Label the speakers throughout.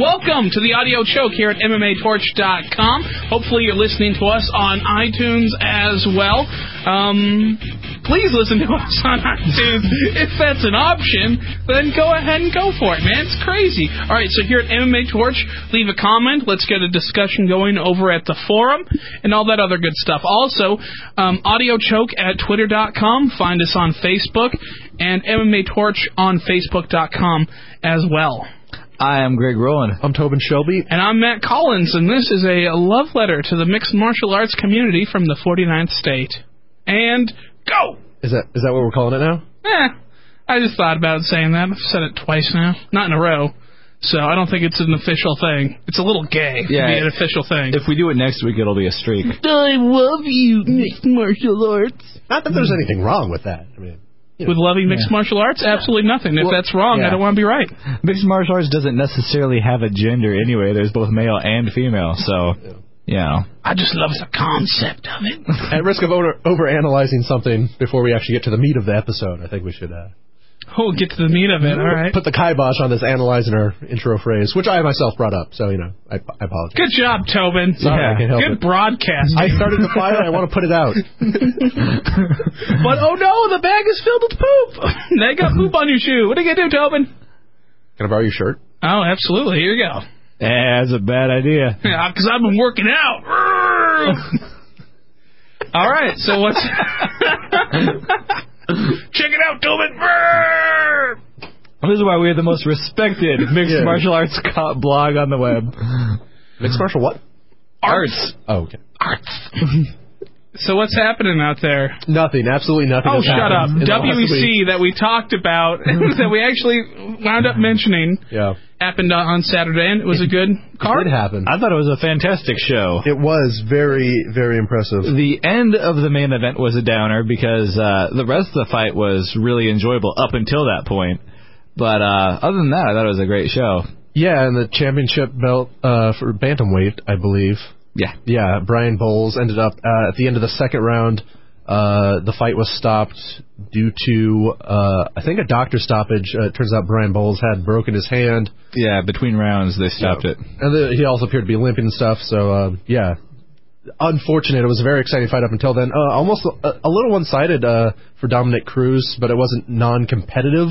Speaker 1: Welcome to the audio choke here at MMATorch.com. Hopefully, you're listening to us on iTunes as well. Um, please listen to us on iTunes. If that's an option, then go ahead and go for it, man. It's crazy. All right, so here at MMA Torch, leave a comment. Let's get a discussion going over at the forum and all that other good stuff. Also, um, audio choke at twitter.com. Find us on Facebook and MMA Torch on Facebook.com as well.
Speaker 2: I am Greg Rowan.
Speaker 3: I'm Tobin Shelby.
Speaker 1: And I'm Matt Collins, and this is a love letter to the mixed martial arts community from the 49th state. And go!
Speaker 3: Is that is that what we're calling it now?
Speaker 1: Eh, I just thought about saying that. I've said it twice now. Not in a row. So I don't think it's an official thing. It's a little gay
Speaker 2: Yeah.
Speaker 1: to be an official thing.
Speaker 2: If we do it next week, it'll be a streak.
Speaker 1: I love you, mixed martial arts.
Speaker 3: Not that there's anything wrong with that. I mean,
Speaker 1: With loving mixed martial arts? Absolutely nothing. If
Speaker 2: Well,
Speaker 1: that's wrong, I don't want to be right.
Speaker 2: Mixed martial arts doesn't necessarily have a gender anyway. There's both male and female, so you know.
Speaker 1: I just love the concept of it.
Speaker 3: at risk of over over analyzing something before we actually get to the meat of the episode, I think we should uh,
Speaker 1: Oh, get to the meat of it. All right.
Speaker 3: put the kibosh on this analyzing our intro phrase, which I myself brought up. So you know, I, I apologize.
Speaker 1: Good job, Tobin.
Speaker 3: Sorry, I can't help
Speaker 1: Good
Speaker 3: it.
Speaker 1: broadcast.
Speaker 3: I started the fire. I want to put it out.
Speaker 1: But oh no, the bag is filled with poop. they got poop on your shoe. What are you gonna do, Tobin?
Speaker 3: Can I borrow your shirt?
Speaker 1: Oh, absolutely. Here you go.
Speaker 2: Eh, that's a bad idea.
Speaker 1: Yeah, because I've been working out. All right. So what's? Check it out, Tobin.
Speaker 2: This is why we're the most respected mixed
Speaker 3: Yeah.
Speaker 2: martial arts co- blog on the web.
Speaker 3: Mixed martial what?
Speaker 1: Arts.
Speaker 3: Oh, okay.
Speaker 1: Arts. So what's happening out there?
Speaker 3: Nothing. Absolutely nothing.
Speaker 1: Oh, shut up.
Speaker 3: happened in the last week.
Speaker 1: WEC that we talked about, that we actually wound up mentioning,
Speaker 3: Yeah.
Speaker 1: Happened on- on Saturday, and it was a good card.
Speaker 3: It happened.
Speaker 2: I thought it was a fantastic show.
Speaker 3: It was very, very impressive.
Speaker 2: The end of the main event was a downer because uh, the rest of the fight was really enjoyable up until that point. But uh, other than that, I thought it was a great show.
Speaker 3: Yeah, and the championship belt uh, for bantamweight, I believe.
Speaker 2: Yeah.
Speaker 3: Yeah, Brian Bowles ended up uh, at the end of the second round. Uh, the fight was stopped due to, uh, I think, a doctor stoppage. Uh, it turns out Brian Bowles had broken his hand,
Speaker 2: Yeah, between rounds they stopped it.
Speaker 3: and the, he also appeared to be limping and stuff. So, uh, yeah, unfortunate. It was a very exciting fight up until then. Uh, almost a, a little one-sided uh, for Dominick Cruz, but it wasn't non-competitive.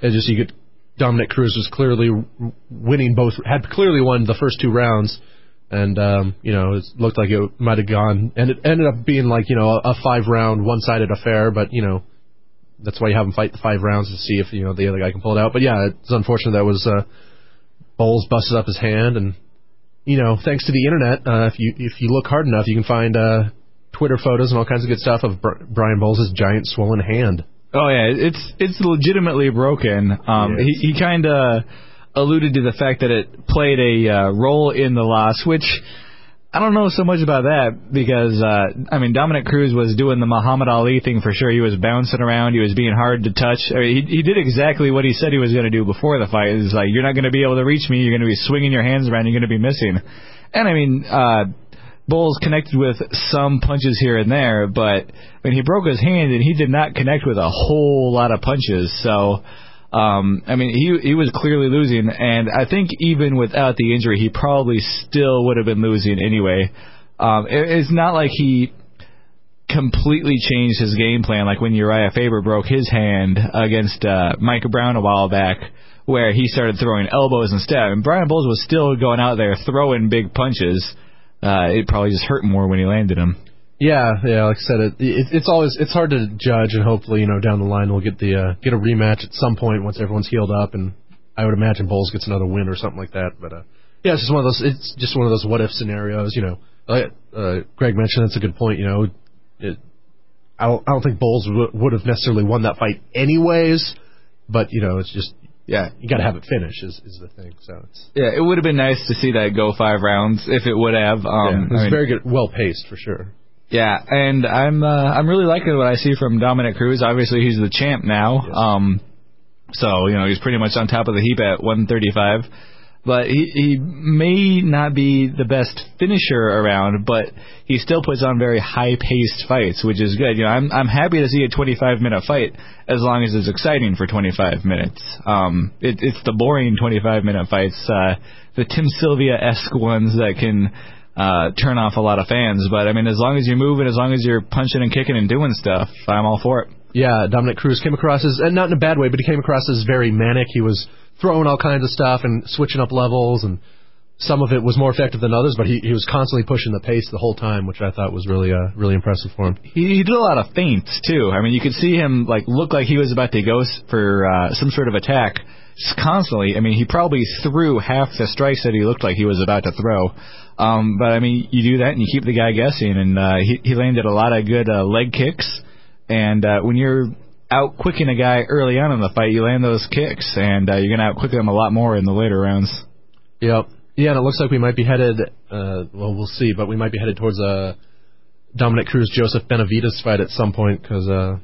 Speaker 3: It just you could Dominick Cruz was clearly winning both, had clearly won the first two rounds, and um, you know it looked like it might have gone, and it ended up being like you know a, a five-round one-sided affair. But you know that's why you have them fight the five rounds to see if you know the other guy can pull it out. But yeah, it's unfortunate that was uh, Bowles busted up his hand, and you know thanks to the internet, uh, if you if you look hard enough, you can find uh, Twitter photos and all kinds of good stuff of Br- Brian Bowles' giant swollen hand.
Speaker 2: Oh yeah, it's it's legitimately broken. Um,
Speaker 3: Yes.
Speaker 2: he he kind of alluded to the fact that it played a uh, role in the loss, which I don't know so much about that because uh, I mean Dominick Cruz was doing the Muhammad Ali thing for sure. He was bouncing around, he was being hard to touch. I mean, he he did exactly what he said he was going to do before the fight. It's like you're not going to be able to reach me. You're going to be swinging your hands around. You're going to be missing. And I mean. uh Bowles connected with some punches here and there, but I mean he broke his hand and he did not connect with a whole lot of punches. So um I mean he he was clearly losing and I think even without the injury he probably still would have been losing anyway. Um it, it's not like he completely changed his game plan like when Urijah Faber broke his hand against uh Mike Brown a while back where he started throwing elbows instead. And Brian Bowles was still going out there throwing big punches uh, it probably just hurt more when he landed him.
Speaker 3: Yeah, yeah. Like I said, it, it it's always it's hard to judge, and hopefully, you know, down the line we'll get the uh, get a rematch at some point once everyone's healed up, and I would imagine Bowles gets another win or something like that. But uh, yeah, it's just one of those. It's just one of those what if scenarios. You know, like uh, Greg mentioned, that's a good point. You know, it, I don't I don't think Bowles w- would have necessarily won that fight anyways, but you know, it's just
Speaker 2: Yeah,
Speaker 3: you got to have it finish is is the thing. So it's
Speaker 2: yeah. It would have been nice to see that go five rounds if it would have.
Speaker 3: yeah,
Speaker 2: Um,
Speaker 3: it was
Speaker 2: I mean,
Speaker 3: very good, well paced for sure.
Speaker 2: Yeah, and I'm uh, I'm really liking what I see from Dominick Cruz. Obviously, he's the champ now.
Speaker 3: Yes.
Speaker 2: Um, so you know he's pretty much on top of the heap at 135. but he he may not be the best finisher around, but he still puts on very high paced fights, which is good. You know, I'm I'm happy to see a 25 minute fight as long as it's exciting for 25 minutes. Um, it, it's the boring 25 minute fights, uh, the Tim Sylvia esque ones that can. Uh, turn off a lot of fans, but I mean, as long as you're moving, as long as you're punching and kicking and doing stuff, I'm all for it.
Speaker 3: Yeah, Dominick Cruz came across as, and not in a bad way, but he came across as very manic. He was throwing all kinds of stuff and switching up levels, and some of it was more effective than others. But he, he was constantly pushing the pace the whole time, which I thought was really uh, really impressive for him.
Speaker 2: He, he did a lot of feints too. I mean, you could see him like look like he was about to go for uh, some sort of attack s- constantly. I mean, he probably threw half the strikes that he looked like he was about to throw. Um, but I mean, you do that and you keep the guy guessing, and uh, he he landed a lot of good uh, leg kicks. And uh, when you're out quicking a guy early on in the fight, you land those kicks, and uh, you're gonna out quick him a lot more in the later rounds.
Speaker 3: Yep. Yeah, and it looks like we might be headed. Uh, well, we'll see, but we might be headed towards a Dominick Cruz Joseph Benavidez fight at some point because uh,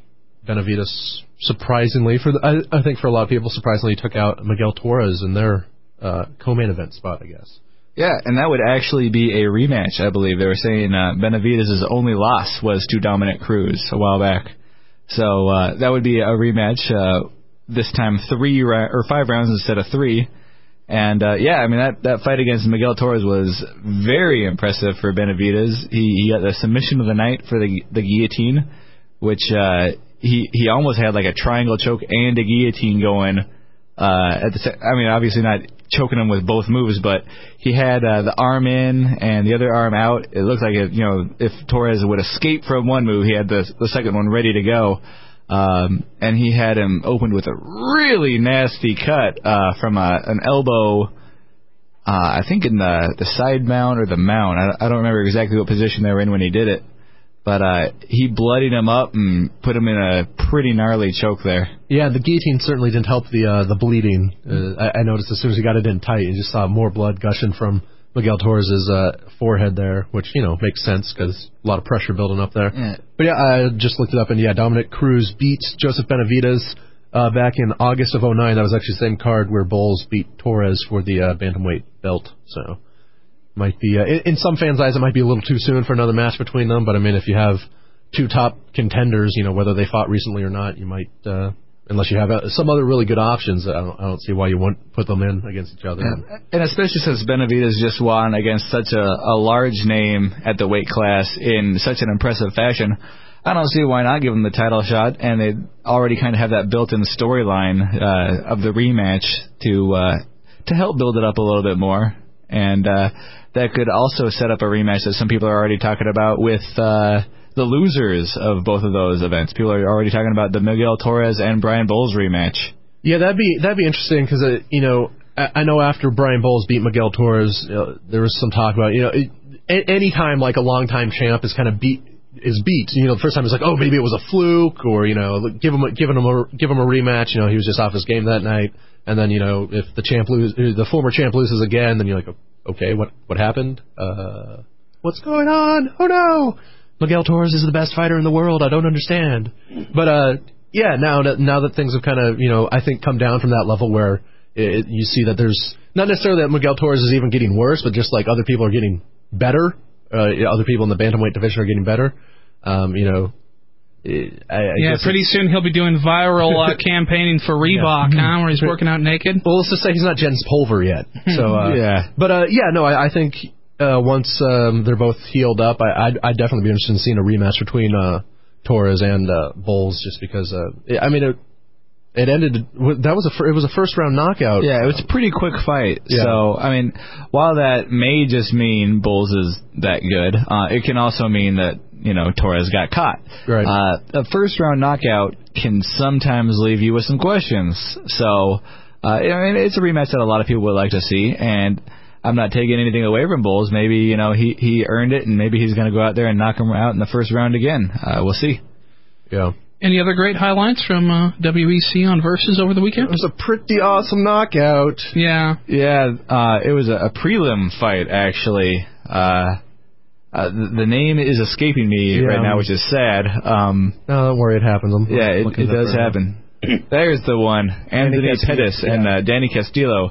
Speaker 3: Benavidez surprisingly, for the, I, I think for a lot of people, surprisingly took out Miguel Torres in their uh, co-main event spot. I guess.
Speaker 2: Yeah, and that would actually be a rematch, I believe. They were saying uh, Benavidez' only loss was to Dominick Cruz a while back. So uh, that would be a rematch. Uh, this time, three ra- or five rounds instead of three. And uh, yeah, I mean that that fight against Miguel Torres was very impressive for Benavidez. He, he got the submission of the night for the the guillotine, which uh, he he almost had like a triangle choke and a guillotine going. Uh, at the sa- I mean, obviously not choking him with both moves, but he had uh, the arm in and the other arm out. It looked like it, you know if Torres would escape from one move, he had the the second one ready to go. Um, and he had him opened with a really nasty cut uh, from a, an elbow. Uh, I think in the the side mount or the mount. I, I don't remember exactly what position they were in when he did it, but uh, he bloodied him up and put him in a pretty gnarly choke there.
Speaker 3: Yeah, the guillotine certainly didn't help the uh, the bleeding. Uh, I, I noticed as soon as he got it in tight, you just saw more blood gushing from Miguel Torres' uh, forehead there, which you know makes sense because a lot of pressure building up there.
Speaker 2: Yeah.
Speaker 3: But yeah, I just looked it up, and yeah, Dominick Cruz beat Joseph Benavidez uh, back in August of '09. That was actually the same card where Bowles beat Torres for the uh, bantamweight belt. So might be uh, in, some fans' eyes, it might be a little too soon for another match between them. But I mean, if you have two top contenders, you know whether they fought recently or not, you might. Uh, Unless you have uh, some other really good options, I don't, I don't see why you wouldn't put them in against each other.
Speaker 2: And especially since Benavidez just won against such a, a large name at the weight class in such an impressive fashion, I don't see why not give him the title shot. And they already kind of have that built-in storyline uh, of the rematch to uh, to help build it up a little bit more. And uh, that could also set up a rematch that some people are already talking about with. Uh, the losers of both of those events. People are already talking about the Miguel Torres and Brian Bowles rematch.
Speaker 3: Yeah, that'd be that'd be interesting because uh, you know I, I know after Brian Bowles beat Miguel Torres, uh, there was some talk about you know any time like a longtime champ is kind of beat is beat. You know, the first time it's like oh maybe it was a fluke or you know give him a, giving him a give him a rematch. You know he was just off his game that night, and then you know if the champ lose the former champ loses again, then you're like okay what what happened? Uh, what's going on? Oh no! Miguel Torres is the best fighter in the world. I don't understand. But uh, yeah, now now that things have kind of you know I think come down from that level where it, you see that there's not necessarily that Miguel Torres is even getting worse, but just like other people are getting better. Uh, other people in the bantamweight division are getting better. Um, you know. It, I, I
Speaker 1: Yeah,
Speaker 3: guess
Speaker 1: pretty soon he'll be doing viral uh, campaigning for Reebok, huh, where he's working out naked.
Speaker 3: Well, let's just say he's not Jens Pulver yet. So uh,
Speaker 2: Yeah.
Speaker 3: but uh, yeah, no, I, I think uh, once um, they're both healed up, I, I'd, I'd definitely be interested in seeing a rematch between uh, Torres and uh, Bowles, just because. Uh, I mean, it, it ended. That was a fir- it was a first round knockout.
Speaker 2: Yeah, it was a pretty quick fight.
Speaker 3: Yeah.
Speaker 2: So, I mean, while that may just mean Bowles is that good, uh, it can also mean that, you know, Torres got caught.
Speaker 3: Right.
Speaker 2: Uh, a first round knockout can sometimes leave you with some questions. So, uh, I mean, it's a rematch that a lot of people would like to see, and I'm not taking anything away from Bowles. Maybe, you know, he, he earned it, and maybe he's going to go out there and knock him out in the first round again. Uh, we'll see.
Speaker 3: yeah.
Speaker 1: Any other great highlights from uh, WEC on Versus over the weekend?
Speaker 3: It was a pretty awesome knockout.
Speaker 1: Yeah.
Speaker 2: Yeah, uh, it was a, a prelim fight actually. Uh, uh, the, the name is escaping me
Speaker 3: Yeah.
Speaker 2: right now, which is sad. Um,
Speaker 3: No, don't worry, it happens. I'm
Speaker 2: yeah, it, it does happen. There's the one, Anthony Pettis and uh, Danny Castillo.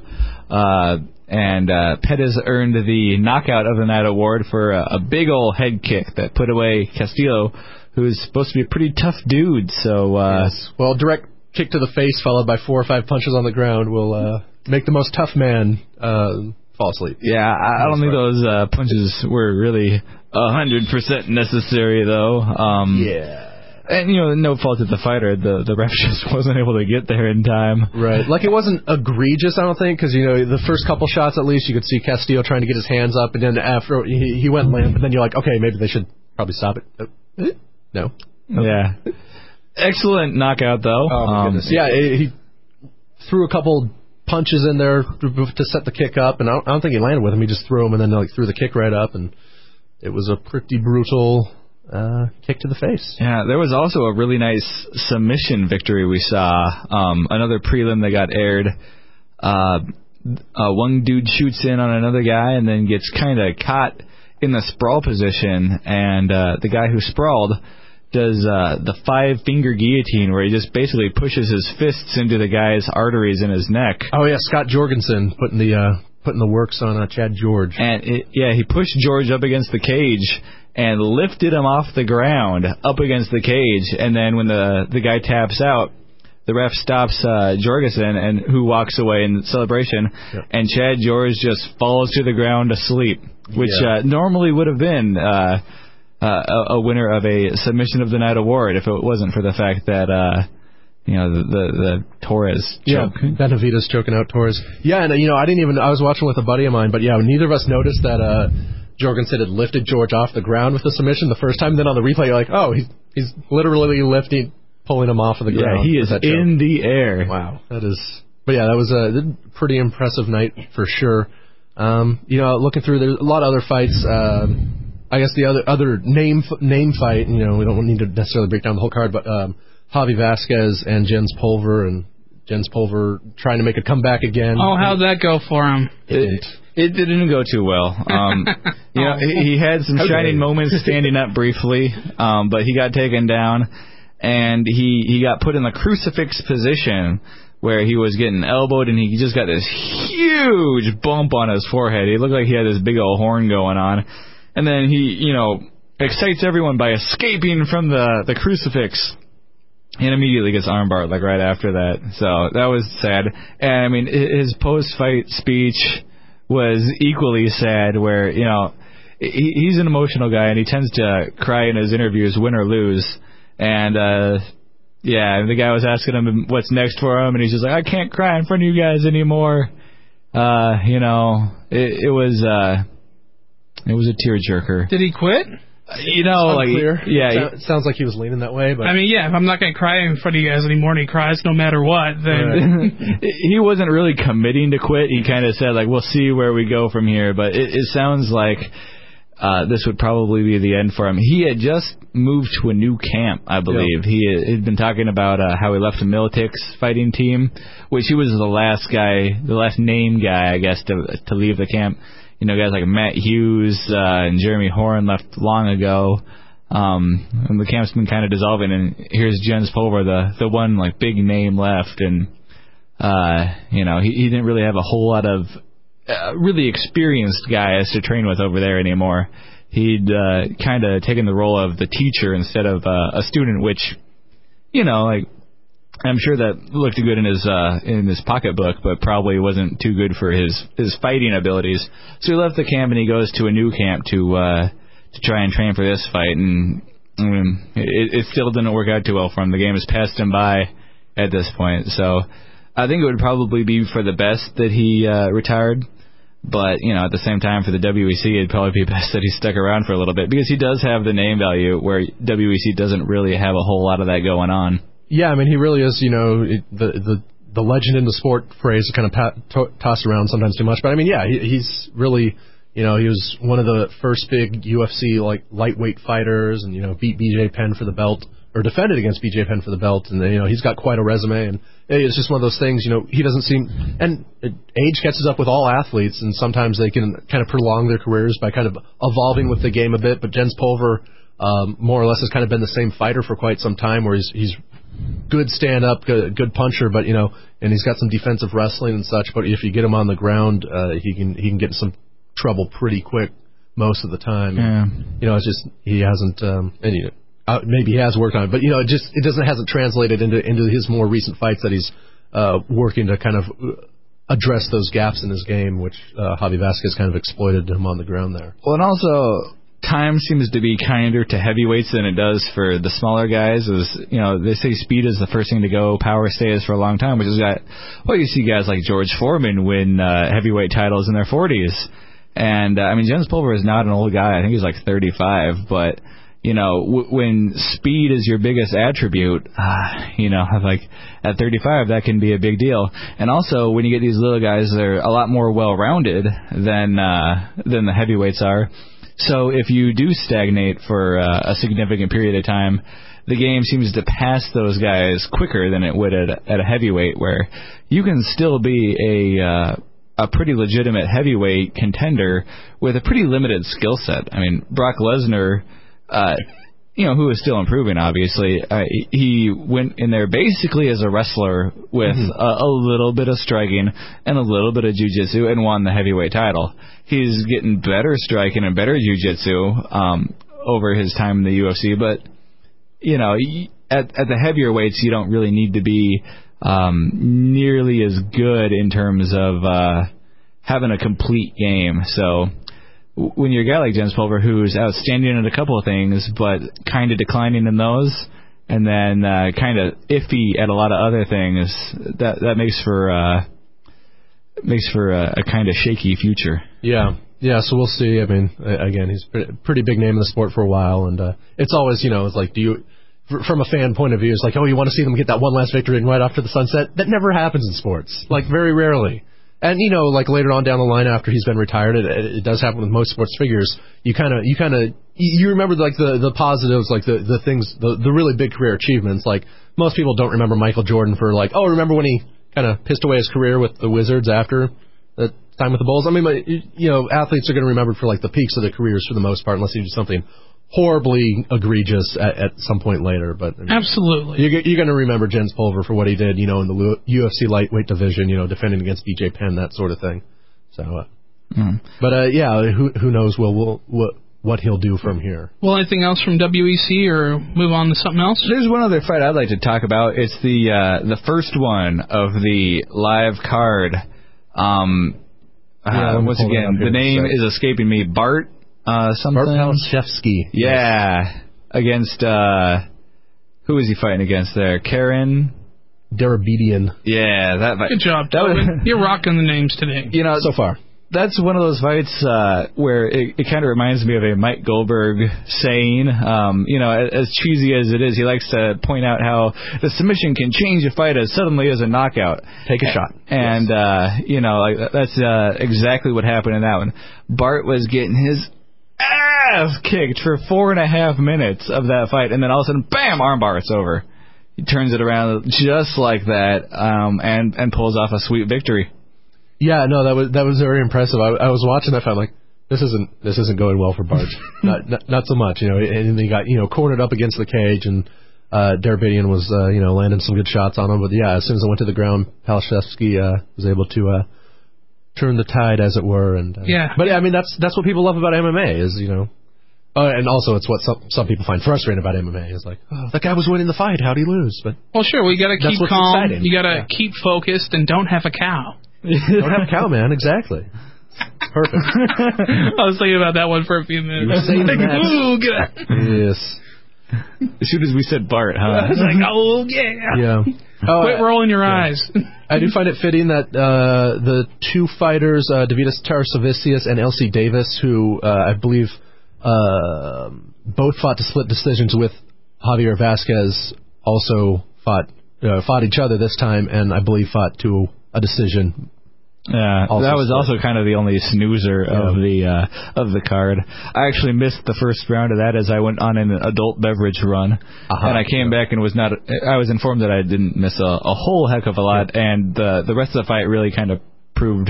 Speaker 2: Uh, and uh, Pettis earned the Knockout of the Night award for a, a big old head kick that put away Castillo, who's supposed to be a pretty tough dude. So uh,
Speaker 3: Yes. Well, direct kick to the face followed by four or five punches on the ground will uh, make the most tough man uh, fall asleep.
Speaker 2: yeah, I, I don't think those uh, punches were really a hundred percent necessary though. Um,
Speaker 3: Yeah.
Speaker 2: And you know, no fault of the fighter. The the ref just wasn't able to get there in time.
Speaker 3: Right. Like it wasn't egregious, I don't think, because you know the first couple shots at least you could see Castillo trying to get his hands up, and then after he, he went limp, and then you're like, okay, maybe they should probably stop it. Eh? No.
Speaker 2: Yeah. Excellent knockout though.
Speaker 3: Oh my
Speaker 2: Um,
Speaker 3: goodness. Yeah, he threw a couple punches in there to set the kick up, and I don't, I don't think he landed with him. He just threw him and then like threw the kick right up, and it was a pretty brutal uh, kick to the face.
Speaker 2: Yeah, there was also a really nice submission victory we saw. Um, another prelim that got aired. Uh, uh, one dude shoots in on another guy and then gets kind of caught in the sprawl position, and uh, the guy who sprawled does uh, the five finger guillotine where he just basically pushes his fists into the guy's arteries in his neck.
Speaker 3: Oh yeah, Scott Jorgensen putting the uh, putting the works on uh, Chad George.
Speaker 2: And it, yeah, he pushed George up against the cage and lifted him off the ground up against the cage. And then when the the guy taps out, the ref stops uh, Jorgensen and who walks away in celebration.
Speaker 3: Yep.
Speaker 2: And Chad George just falls to the ground asleep, which
Speaker 3: Yeah.
Speaker 2: uh, normally would have been. Uh, uh, a, a winner of a submission of the night award if it wasn't for the fact that uh, you know the the, the Torres
Speaker 3: Yeah,
Speaker 2: choke.
Speaker 3: Benavidez choking out Torres. Yeah, and uh, you know, I didn't even. I was watching with a buddy of mine, but yeah, neither of us noticed that uh, Jorgensen had lifted George off the ground with the submission the first time. Then on the replay, you're like, oh, he's he's literally lifting, pulling him off of the ground.
Speaker 2: Yeah,
Speaker 3: he
Speaker 2: is in the air.
Speaker 3: Wow, that is. But yeah, that was a pretty impressive night for sure. Um, you know, looking through, there's a lot of other fights. Um, I guess the other other name name fight. You know, we don't need to necessarily break down the whole card, but um, Javi Vazquez and Jens Pulver, and Jens Pulver trying to make a comeback again.
Speaker 1: Oh, how'd that go for him?
Speaker 2: It, it didn't go too well. Um, you know, he, he had some
Speaker 3: How
Speaker 2: shining moments standing up briefly, um, but he got taken down, and he he got put in the crucifix position where he was getting elbowed, and he just got this huge bump on his forehead. He looked like he had this big old horn going on, and then he, you know, excites everyone by escaping from the the crucifix and immediately gets armbarred like right after that. So that was sad. And I mean, hi- his post-fight speech was equally sad. Where you know he, he's an emotional guy and he tends to cry in his interviews, win or lose. And uh yeah, the guy was asking him what's next for him, and he's just like, I can't cry in front of you guys anymore. Uh, you know, it, it was uh, it was a tearjerker.
Speaker 1: Did he quit?
Speaker 2: You know, like yeah, he-
Speaker 3: Sound- sounds like he was leaning that way, but
Speaker 1: I mean, yeah, if I'm not going to cry in front of you guys anymore and he cries no matter what, then
Speaker 2: he wasn't really committing to quit. He kind of said like, "We'll see where we go from here." But it, it sounds like uh, this would probably be the end for him. He had just moved to a new camp, I believe. He had he'd been talking about uh, how he left the Miletich fighting team, which he was the last guy, the last name guy, I guess, to to leave the camp. You know, guys like Matt Hughes uh, and Jeremy Horn left long ago. Um, and the camp's been kind of dissolving, and here's Jens Pulver, the the one like big name left, and uh, you know, he, he didn't really have a whole lot of uh, really experienced guys to train with over there anymore. He'd uh, kind of taken the role of the teacher instead of uh, a student, which, you know, like I'm sure that looked good in his uh, in his pocketbook, but probably wasn't too good for his his fighting abilities. So he left the camp and he goes to a new camp to uh, to try and train for this fight, and I mean, it, it still didn't work out too well for him. The game has passed him by at this point, so I think it would probably be for the best that he uh, retired. But you know, at the same time, for the WEC, it'd probably be best that he stuck around for a little bit because he does have the name value, where WEC doesn't really have a whole lot of that going on.
Speaker 3: Yeah, I mean, he really is. You know, it, the the the legend in the sport phrase kind of pat, to, tossed around sometimes too much. But I mean, yeah, he, he's really, you know, he was one of the first big UFC like lightweight fighters, and you know, beat BJ Penn for the belt or defended against BJ Penn for the belt, and you know, he's got quite a resume. And it's just one of those things. You know, he doesn't seem, and it, age catches up with all athletes, and sometimes they can kind of prolong their careers by kind of evolving with the game a bit. But Jens Pulver. Um, more or less has kind of been the same fighter for quite some time, where he's he's good stand up, good, good puncher, but you know, and he's got some defensive wrestling and such. But if you get him on the ground, uh, he can he can get in some trouble pretty quick most of the time.
Speaker 2: Yeah.
Speaker 3: You know, it's just he hasn't. Um, and you know, uh, maybe he has worked on it, but you know, it just it doesn't hasn't translated into into his more recent fights that he's uh, working to kind of uh, address those gaps in his game, which uh, Javi Vazquez kind of exploited him on the ground there.
Speaker 2: Well, and also time seems to be kinder to heavyweights than it does for the smaller guys. Is you know they say speed is the first thing to go, power stays for a long time, which is that. Well, you see guys like George Foreman win uh, heavyweight titles in their 40s, and uh, I mean Jens Pulver is not an old guy. I think he's like 35, but you know, w- when speed is your biggest attribute, uh, you know, like at 35, that can be a big deal. And also, when you get these little guys, they're a lot more well-rounded than uh, than the heavyweights are. So if you do stagnate for uh, a significant period of time, the game seems to pass those guys quicker than it would at, at a heavyweight, where you can still be a uh, a pretty legitimate heavyweight contender with a pretty limited skill set. I mean, Brock Lesnar uh, you know, who is still improving, obviously. Uh, he went in there basically as a wrestler with
Speaker 3: Mhm.
Speaker 2: a, a little bit of striking and a little bit of jujitsu and won the heavyweight title. He's getting better striking and better jujitsu um, over his time in the UFC, but you know, y- at at the heavier weights, you don't really need to be um, nearly as good in terms of uh, having a complete game. So when you're a guy like Jens Pulver, who's outstanding in a couple of things, but kind of declining in those, and then uh, kind of iffy at a lot of other things, that that makes for uh, makes for a, a kind of shaky future.
Speaker 3: Yeah, yeah. So we'll see. I mean, again, he's a pretty, big name in the sport for a while, and uh, it's always, you know, it's like, do you, from a fan point of view, it's like, oh, you want to see them get that one last victory and right to the sunset? That never happens in sports, like very rarely. And you know, like later on down the line after he's been retired, it, it does happen with most sports figures. You kind of, you kind of, you remember like the the positives, like the the things, the the really big career achievements. Like most people don't remember Michael Jordan for like, oh, remember when he kind of pissed away his career with the Wizards after the time with the Bulls. I mean, you know, athletes are going to remember for like the peaks of their careers for the most part, unless you do something horribly egregious at, at some point later. But I mean,
Speaker 1: Absolutely.
Speaker 3: you're, you're going to remember Jens Pulver for what he did, you know, in the UFC lightweight division, you know, defending against BJ Penn, that sort of thing. So, uh,
Speaker 2: Mm.
Speaker 3: but uh, yeah, who who knows? Well, we'll what what he'll do from here.
Speaker 1: Well, anything else from WEC or move on to something else?
Speaker 2: There's one other fight I'd like to talk about. It's the uh, the first one of the live card. Um, uh,
Speaker 3: Yeah, let me
Speaker 2: once again, the name is escaping me. Bart uh, something.
Speaker 3: Bart Palaszewski.
Speaker 2: Yeah, against uh, who is he fighting against there? Karen.
Speaker 3: Darabedyan
Speaker 2: Yeah, that fight.
Speaker 1: Good job,
Speaker 2: That was-
Speaker 1: You're rocking the names today.
Speaker 2: You know,
Speaker 3: so far.
Speaker 2: that's one of those fights uh, where it, it kind of reminds me of a Mike Goldberg saying. Um, you know, as cheesy as it is, he likes to point out how the submission can change a fight as suddenly as a knockout.
Speaker 3: Take a shot.
Speaker 2: And uh, you know, like that's uh, exactly what happened in that one. Bart was getting his ass kicked for four and a half minutes of that fight, and then all of a sudden, bam, armbar, it's over. He turns it around just like that, um, and and pulls off a sweet victory.
Speaker 3: Yeah, no, that was that was very impressive. I, I was watching that fight, I'm like, this isn't this isn't going well for Barge. not, not not so much, you know. And he got you know cornered up against the cage, and uh, Darabedyan was uh, you know landing some good shots on him. But yeah, as soon as I went to the ground, Palaszewski uh, was able to uh, turn the tide, as it were. And uh,
Speaker 1: Yeah.
Speaker 3: but yeah, I mean that's that's what people love about MMA is you know. Uh, and also, it's what some some people find frustrating about MMA. Is like, oh, that guy was winning the fight. How'd he lose? But
Speaker 1: Well, sure, we got to keep calm.
Speaker 3: exciting.
Speaker 1: You got to
Speaker 3: Yeah.
Speaker 1: keep focused and don't have a cow.
Speaker 3: don't have a cow, man. Exactly. Perfect.
Speaker 1: I was thinking about that one for a few minutes.
Speaker 3: You were saying
Speaker 1: like,
Speaker 3: that.
Speaker 1: ooh, get out.
Speaker 3: yes.
Speaker 2: As soon as we said Bart, huh?
Speaker 1: I was like, oh, yeah.
Speaker 3: Yeah. Oh,
Speaker 1: Quit
Speaker 3: I-
Speaker 1: rolling your eyes.
Speaker 3: I do find it fitting that uh, the two fighters, uh, Deividas Taurosevicius and LC Davis, who uh, I believe uh, both fought to split decisions with Javier Vazquez, also fought uh, fought each other this time, and I believe fought to a decision.
Speaker 2: Yeah,
Speaker 3: Also
Speaker 2: that was also kind of the only snoozer of the uh, of the card. I actually missed the first round of that as I went on an adult beverage run,
Speaker 3: Uh-huh.
Speaker 2: and I came back and was not. I was informed that I didn't miss a, a whole heck of a lot, and the the rest of the fight really kind of proved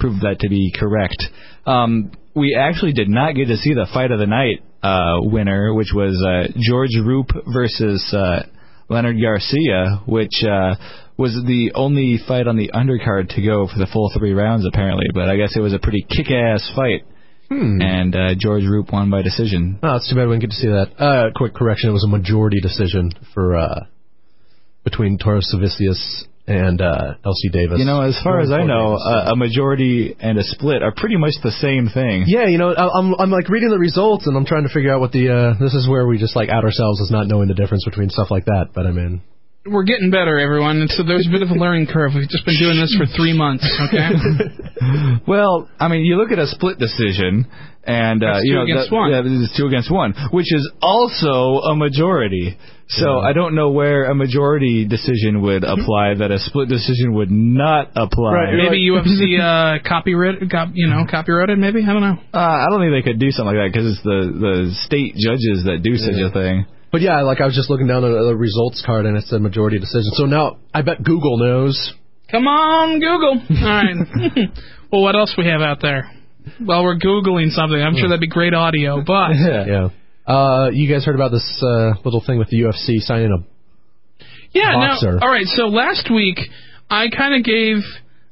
Speaker 2: proved that to be correct. Um, we actually did not get to see the fight of the night uh, winner, which was uh, George Roop versus uh, Leonard Garcia, which uh, was the only fight on the undercard to go for the full three rounds, apparently. But I guess it was a pretty kick-ass fight.
Speaker 3: Hmm.
Speaker 2: And uh, George Roop won by decision.
Speaker 3: Oh, it's too bad we didn't get to see that. Uh, quick correction: it was a majority decision for uh, between Taurosevicius and uh, LC Davis.
Speaker 2: You know, as far as I know, uh, a majority and a split are pretty much the same thing.
Speaker 3: Yeah, you know, I- I'm I'm like reading the results and I'm trying to figure out what the uh this is where we just like out ourselves as not knowing the difference between stuff like that. But I mean,
Speaker 1: We're getting better, everyone. And so there's a bit of a learning curve. We've just been doing this for three months, okay?
Speaker 2: Well, I mean, you look at a split decision, and uh,
Speaker 1: That's
Speaker 2: you
Speaker 1: two
Speaker 2: know,
Speaker 1: against
Speaker 2: that-
Speaker 1: one.
Speaker 2: Yeah, this is two against one, which is also a majority. So
Speaker 3: Yeah.
Speaker 2: I don't know where a majority decision would apply that a split decision would not apply.
Speaker 3: Right,
Speaker 1: Maybe UFC uh, copyright, cop, you know, copyrighted. Maybe I don't know.
Speaker 2: Uh, I don't think they could do something like that because it's the the state judges that do such a thing.
Speaker 3: but yeah, like I was just looking down at the results card and it said majority decision. So now I bet Google knows.
Speaker 1: Come on, Google. All right. well, what else we have out there? Well, we're googling something. I'm sure that'd be great audio, but
Speaker 3: Yeah. Uh, you guys heard about this uh, little thing with the UFC signing a
Speaker 1: Yeah,
Speaker 3: boxer.
Speaker 1: no. All right, so last week I kind of gave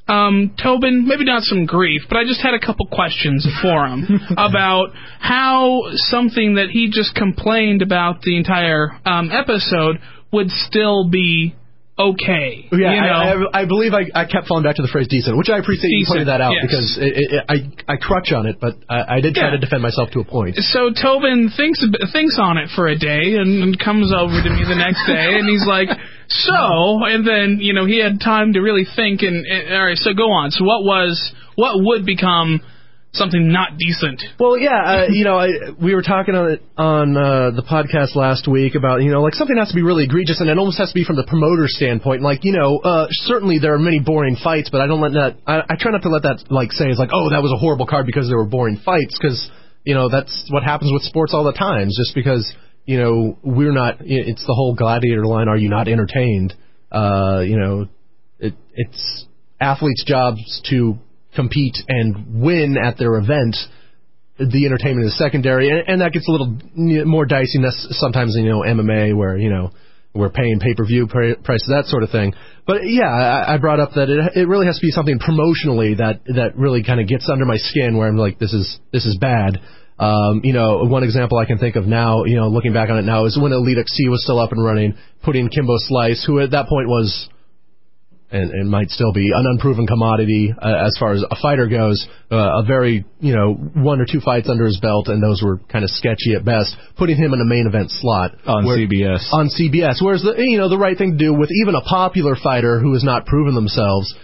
Speaker 1: um, Tobin maybe not some grief, but I just had a couple questions for him about how something that he just complained about the entire um, episode would still be okay.
Speaker 3: Yeah,
Speaker 1: you know?
Speaker 3: I, I, I believe I, I kept falling back to the phrase decent, which I appreciate you
Speaker 1: Decent,
Speaker 3: pointing that out
Speaker 1: yes.
Speaker 3: because it, it, I I crutch on it, but I, I did try
Speaker 1: Yeah.
Speaker 3: to defend myself to a point.
Speaker 1: so Tobin thinks thinks on it for a day and, and comes over to me the next day and he's like, so, and then you know he had time to really think and, and all right, so go on. So what was what would become something not decent?
Speaker 3: Well, yeah, uh, you know, I, we were talking on it on uh, the podcast last week about you know like something has to be really egregious, and it almost has to be from the promoter standpoint. Like you know, uh, certainly there are many boring fights, but I don't let that. I, I try not to let that like say it's like oh that was a horrible card because there were boring fights because you know that's what happens with sports all the time. Just because you know we're not, it's the whole gladiator line. Are you not entertained? Uh, you know, it, it's athletes' jobs to compete and win at their event. The entertainment is secondary, and, and that gets a little more dicey nes- sometimes you know MMA, where you know we're paying pay-per-view pri- prices, that sort of thing. But yeah, I, I brought up that it it really has to be something promotionally that that really kind of gets under my skin, where I'm like, this is this is bad. Um, you know, one example I can think of now, you know, looking back on it now, is when Elite XC was still up and running, putting Kimbo Slice, who at that point was and, and might still be an unproven commodity uh, as far as a fighter goes. Uh, a very, you know, one or two fights under his belt, and those were kind of sketchy at best. Putting him in a main event slot
Speaker 2: On
Speaker 3: where-
Speaker 2: CBS.
Speaker 3: On CBS, whereas the you know the right thing to do with even a popular fighter who has not proven themselves,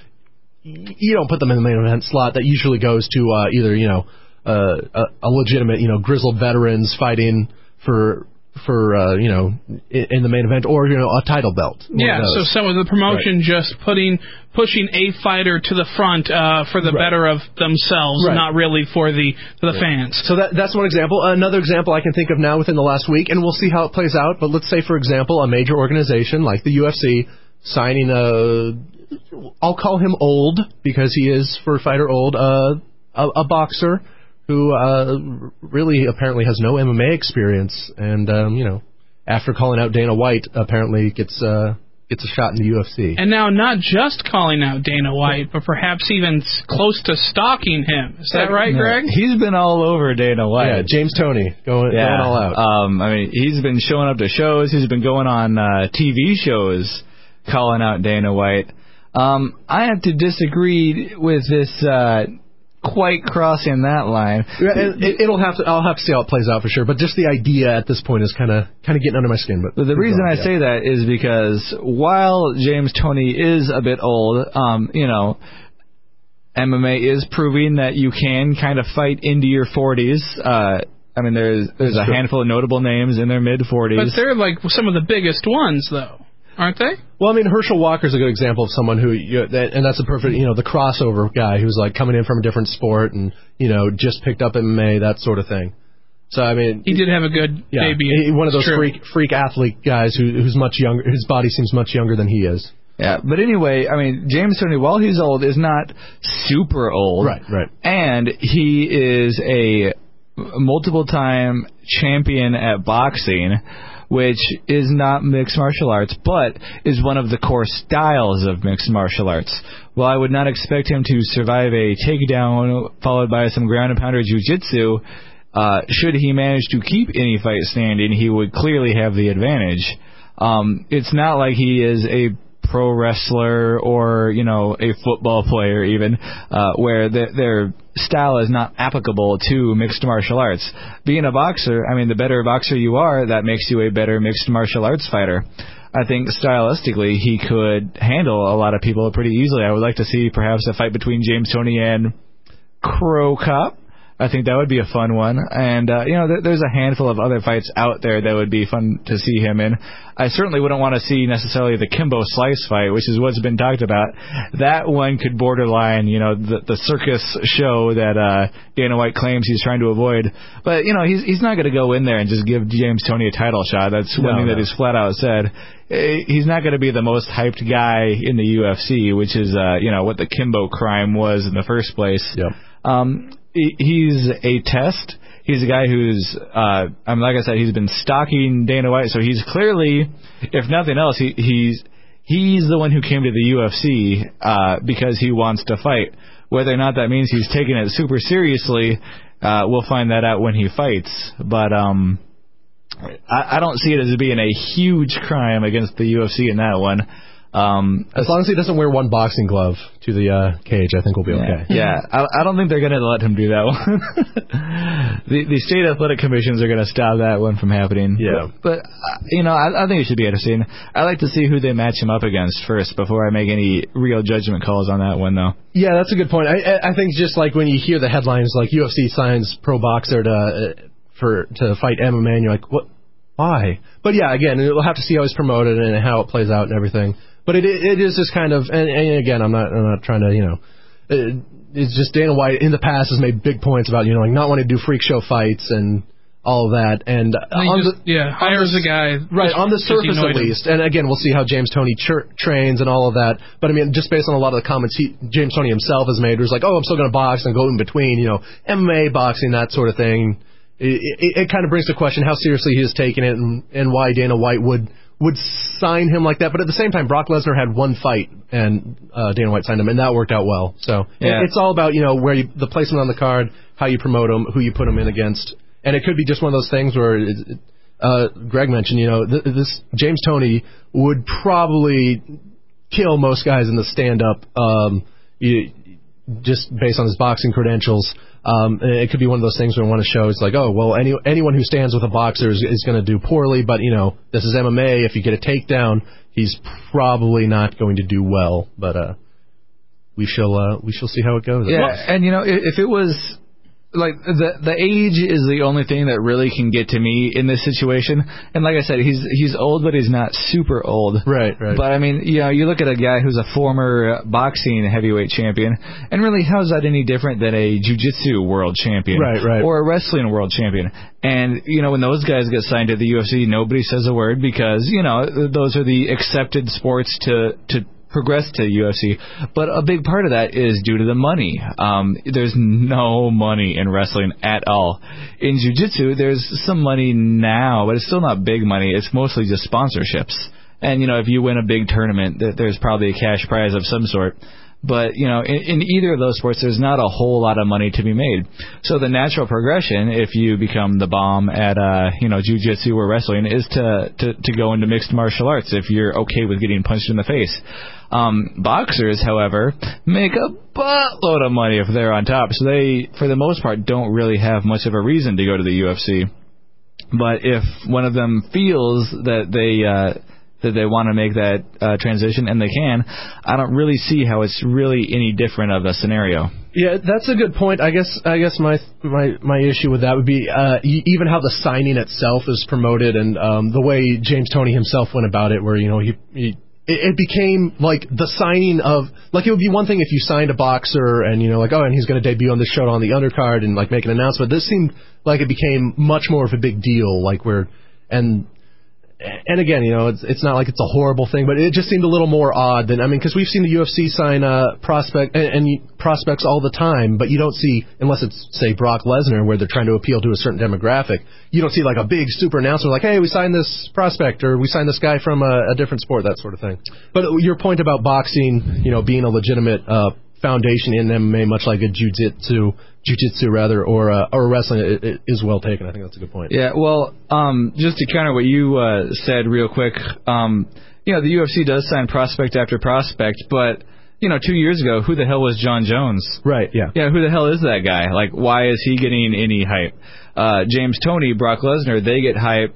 Speaker 3: you don't put them in the main event slot. That usually goes to uh, either you know uh, a, a legitimate you know grizzled veterans fighting for for uh, you know in, in the main event or you know a title belt.
Speaker 1: Yeah, so some of the promotion just putting pushing a fighter to the front uh, for the
Speaker 3: Right.
Speaker 1: better of themselves,
Speaker 3: Right.
Speaker 1: not really for the for the fans.
Speaker 3: So that that's one example. Another example I can think of now within the last week, and we'll see how it plays out. But let's say, for example, a major organization like the UFC signing a, I'll call him old because he is for a fighter old, uh, a, a boxer who uh, really apparently has no MMA experience, and um, you know, after calling out Dana White, apparently gets uh, gets a shot in the UFC.
Speaker 1: And now, not just calling out Dana White, but perhaps even close to stalking him. Is that right,
Speaker 2: Yeah.
Speaker 1: Greg?
Speaker 2: He's been all over Dana White.
Speaker 3: yeah, James Toney going,
Speaker 2: Yeah.
Speaker 3: going all out.
Speaker 2: Um, I mean, he's been showing up to shows. He's been going on uh, TV shows, calling out Dana White. Um, I have to disagree with this. Uh, quite crossing that line.
Speaker 3: Yeah, and it, it'll have to. I'll have to see how it plays out for sure. But just the idea at this point is kind of kind of getting under my skin. But
Speaker 2: But the reason I
Speaker 3: yeah.
Speaker 2: say that is because while James Toney is a bit old, um, you know, MMA is proving that you can kind of fight into your 40s. Uh, I mean, there's there's a
Speaker 3: true.
Speaker 2: handful of notable names in their mid 40s.
Speaker 1: But they're like some of the biggest ones, though, aren't they?
Speaker 3: Well, I mean, Herschel Walker's a good example of someone who, you, that, and that's a perfect, you know, the crossover guy who's like coming in from a different sport and you know just picked up MMA, that sort of thing. So I mean,
Speaker 1: He did have a good
Speaker 3: yeah,
Speaker 1: debut.
Speaker 3: he- one of those
Speaker 1: true.
Speaker 3: freak freak athlete guys who, who's much younger. His body seems much younger than he is.
Speaker 2: Yeah, but anyway, I mean, James Toney, while he's old, is not super old.
Speaker 3: Right, right.
Speaker 2: And he is a multiple time champion at boxing. Which is not mixed martial arts, but is one of the core styles of mixed martial arts. While I would not expect him to survive a takedown followed by some ground and pounder jiu-jitsu, uh, should he manage to keep any fight standing, he would clearly have the advantage. Um, it's not like he is a pro wrestler or you know a football player even uh, where the, their style is not applicable to mixed martial arts. Being a boxer, I mean, the better boxer you are, that makes you a better mixed martial arts fighter. I think stylistically he could handle a lot of people pretty easily. I would like to see perhaps a fight between James Toney and Cro Cop. I think that would be a fun one. And, uh, you know, th- there's a handful of other fights out there that would be fun to see him in. I certainly wouldn't want to see necessarily the Kimbo Slice fight, which is what's been talked about. That one could borderline, you know, the, the circus show that uh, Dana White claims he's trying to avoid. But, you know, he's, he's not going to go in there and just give James Toney a title shot. That's one
Speaker 3: No,
Speaker 2: thing
Speaker 3: no.
Speaker 2: that he's flat out said. Eh, He's not going to be the most hyped guy in the UFC, which is, uh, you know, what the Kimbo crime was in the first place.
Speaker 3: Yep.
Speaker 2: Um, he's a test. He's a guy who's, uh, I mean, like I said, he's been stalking Dana White, so he's clearly, if nothing else, he, he's he's the one who came to the UFC uh, because he wants to fight. Whether or not that means he's taking it super seriously, uh, we'll find that out when he fights. But um, I, I don't see it as being a huge crime against the UFC in that one. Um,
Speaker 3: As long as he doesn't wear one boxing glove to the uh, cage, I think we'll be okay.
Speaker 2: yeah, I, I don't think they're going to let him do that one. the the state athletic commissions are going to stop that one from happening.
Speaker 3: Yeah.
Speaker 2: but, but uh, you know, I, I think it should be interesting. I like to see who they match him up against first before I make any real judgment calls on that one, though.
Speaker 3: Yeah, that's a good point. I, I I think just like when you hear the headlines like UFC signs pro boxer to uh, for to fight MMA, and you're like, what? Why? But yeah, again, we'll have to see how it's promoted and how it plays out and everything. But it it is just kind of, and, and again, I'm not I'm not trying to you know. It, it's just Dana White in the past has made big points about you know like not wanting to do freak show fights and all of that and on
Speaker 1: just,
Speaker 3: the,
Speaker 1: yeah, hires a guy.
Speaker 3: Right,
Speaker 1: just-
Speaker 3: on the surface at
Speaker 1: him.
Speaker 3: least. And again, we'll see how James Toney tr- trains and all of that. But I mean, just based on a lot of the comments he, James Toney himself has made, where he's like, oh, I'm still going to box and go in between, you know, MMA, boxing, that sort of thing. It, it, it kind of brings to question how seriously he has taken it and, and why Dana White would would sign him like that. But at the same time, Brock Lesnar had one fight and uh, Dana White signed him, and that worked out well. So
Speaker 2: Yeah.
Speaker 3: it, it's all about you know where you, the placement on the card, how you promote him, who you put him in against, and it could be just one of those things where. It, it, uh, Greg mentioned, you know, th- this James Toney would probably kill most guys in the stand-up, um, you, just based on his boxing credentials. Um, it could be one of those things where we want to show it's like, oh, well, any anyone who stands with a boxer is, is going to do poorly, but you know, this is MMA. If you get a takedown, he's probably not going to do well. But uh, we shall uh, we shall see how it goes.
Speaker 2: Yeah, and you know, if, if it was like the the age is the only thing that really can get to me in this situation. And like I said, he's he's old, but he's not super old.
Speaker 3: Right, right.
Speaker 2: But I mean, you know, you look at a guy who's a former boxing heavyweight champion, and really, how's that any different than a jiu-jitsu world champion,
Speaker 3: Right, right.
Speaker 2: or a wrestling world champion? And you know, when those guys get signed to the UFC, nobody says a word because you know those are the accepted sports to to progress to UFC. But a big part of that is due to the money. Um, there's no money in wrestling at all. In jiu-jitsu, there's some money now, but it's still not big money. It's mostly just sponsorships. And you know, if you win a big tournament, there's probably a cash prize of some sort. But you know, in, in either of those sports, there's not a whole lot of money to be made. So the natural progression, if you become the bomb at uh, you know jujitsu or wrestling, is to, to to go into mixed martial arts if you're okay with getting punched in the face. Um, boxers, however, make a buttload of money if they're on top. So they, for the most part, don't really have much of a reason to go to the UFC. But if one of them feels that they uh, that they want to make that uh, transition and they can, I don't really see how it's really any different of a scenario.
Speaker 3: Yeah, that's a good point. I guess I guess my my my issue with that would be uh, even how the signing itself is promoted and um, the way James Toney himself went about it, where you know he. he it it became like the signing of like it would be one thing if you signed a boxer and you know like oh and he's going to debut on this show on the undercard and like make an announcement. This seemed like it became much more of a big deal, like where and and again, you know, it's it's not like it's a horrible thing, but it just seemed a little more odd than I mean, because we've seen the UFC sign uh, prospect and, and prospects all the time, but you don't see unless it's say Brock Lesnar where they're trying to appeal to a certain demographic. You don't see like a big super announcement like, hey, we signed this prospect or we signed this guy from a, a different sport, that sort of thing. But your point about boxing, you know, being a legitimate uh, foundation in MMA, much like a jiu-jitsu, jiu-jitsu rather, or uh, or wrestling, it, it is well taken. I think that's a good point.
Speaker 2: Yeah, well, um, just to counter what you uh, said real quick, um, you know, the UFC does sign prospect after prospect, but you know, two years ago, who the hell was Jon Jones?
Speaker 3: Right. Yeah.
Speaker 2: Yeah, who the hell is that guy? Like, why is he getting any hype? Uh, James Toney, Brock Lesnar, they get hype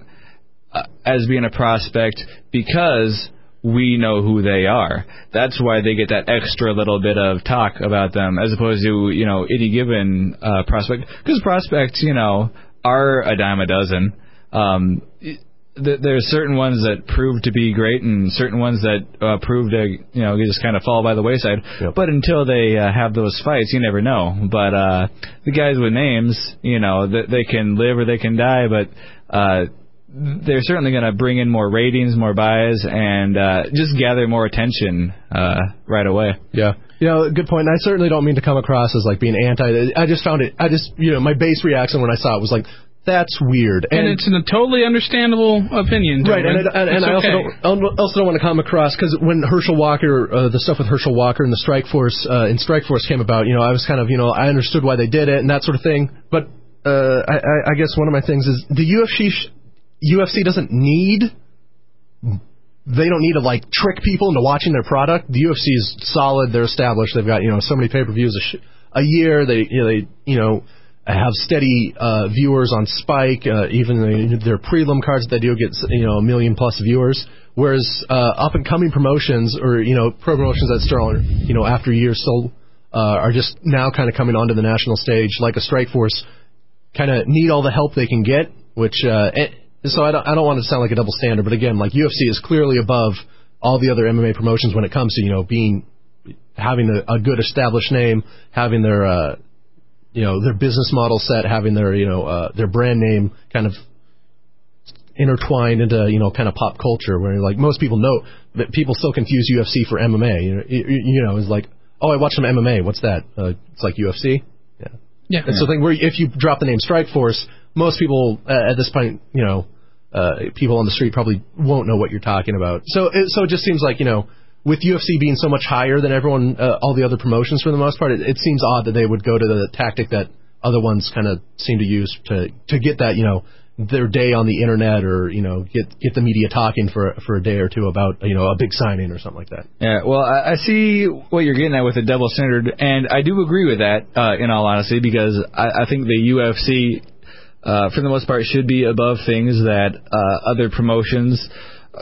Speaker 2: uh, as being a prospect because we know who they are. That's why they get that extra little bit of talk about them, as opposed to you know any given uh, prospect. Because prospects, you know, are a dime a dozen. Um, th- there's certain ones that prove to be great, and certain ones that uh, prove to you know just kind of fall by the wayside.
Speaker 3: Yep.
Speaker 2: But until they uh, have those fights, you never know. But uh, the guys with names, you know, th- they can live or they can die, but. Uh, they're certainly going to bring in more ratings, more buys, and uh, just gather more attention uh, right away.
Speaker 3: Yeah. You know, good point. And I certainly don't mean to come across as like being anti. I just found it. I just, you know, my base reaction when I saw it was like, "That's weird."
Speaker 1: And, it's a totally understandable opinion.
Speaker 3: Right,
Speaker 1: Darwin.
Speaker 3: and, and, and
Speaker 1: It's
Speaker 3: I also
Speaker 1: okay.
Speaker 3: don't also don't want to come across because when Herschel Walker, uh, the stuff with Herschel Walker and the Strike Force uh, in Strike Force came about, you know, I was kind of, you know, I understood why they did it and that sort of thing. But uh, I, I I guess one of my things is the UFC sh- UFC doesn't need they don't need to like trick people into watching their product. The UFC is solid. They're established. They've got you know so many pay per views a, sh- a year. They you know, they you know have steady uh, viewers on Spike. Uh, even the, their prelim cards that they do get you know a million plus viewers. Whereas uh, up and coming promotions or you know pro promotions that start you know after years still uh, are just now kind of coming onto the national stage like a Strike Force kind of need all the help they can get, which uh, so I don't I don't want to sound like a double standard, but again, like UFC is clearly above all the other MMA promotions when it comes to you know being having a, a good established name, having their uh, you know their business model set, having their you know uh, their brand name kind of intertwined into you know kind of pop culture where like most people know that people still confuse UFC for MMA. You know, you, you know, it's like oh I watch some MMA. What's that? Uh, it's like UFC. Yeah.
Speaker 1: Yeah.
Speaker 3: It's the thing where if you drop the name Strike Force, most people uh, at this point, you know, uh, people on the street probably won't know what you're talking about. So, it, so it just seems like you know, with UFC being so much higher than everyone, uh, all the other promotions for the most part, it, it seems odd that they would go to the tactic that other ones kind of seem to use to to get that you know their day on the internet or you know get get the media talking for for a day or two about you know a big signing or something like that.
Speaker 2: Yeah, well, I, I see what you're getting at with the double standard, and I do agree with that. Uh, in all honesty, because I, I think the UFC, uh, for the most part, should be above things that uh, other promotions.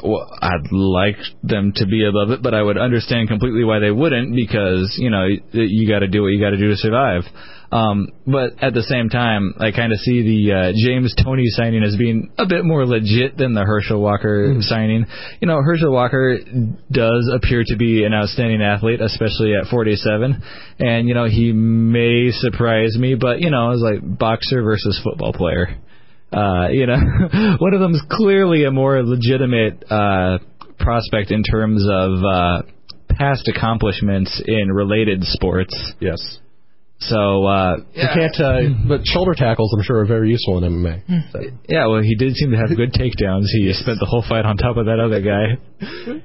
Speaker 2: Well, I'd like them to be above it, but I would understand completely why they wouldn't, because you know you, you got to do what you got to do to survive. Um, but at the same time, I kind of see the uh, James Toney signing as being a bit more legit than the Herschel Walker signing. You know, Herschel Walker does appear to be an outstanding athlete, especially at 47, and you know he may surprise me, but you know, it's like boxer versus football player. Uh, you know, one of them's clearly a more legitimate uh, prospect in terms of uh, past accomplishments in related sports.
Speaker 3: Yes.
Speaker 2: So uh,
Speaker 3: You can't, uh, but shoulder tackles I'm sure are very useful in MMA. So,
Speaker 2: yeah, well, he did seem to have good takedowns. He spent the whole fight on top of that other guy.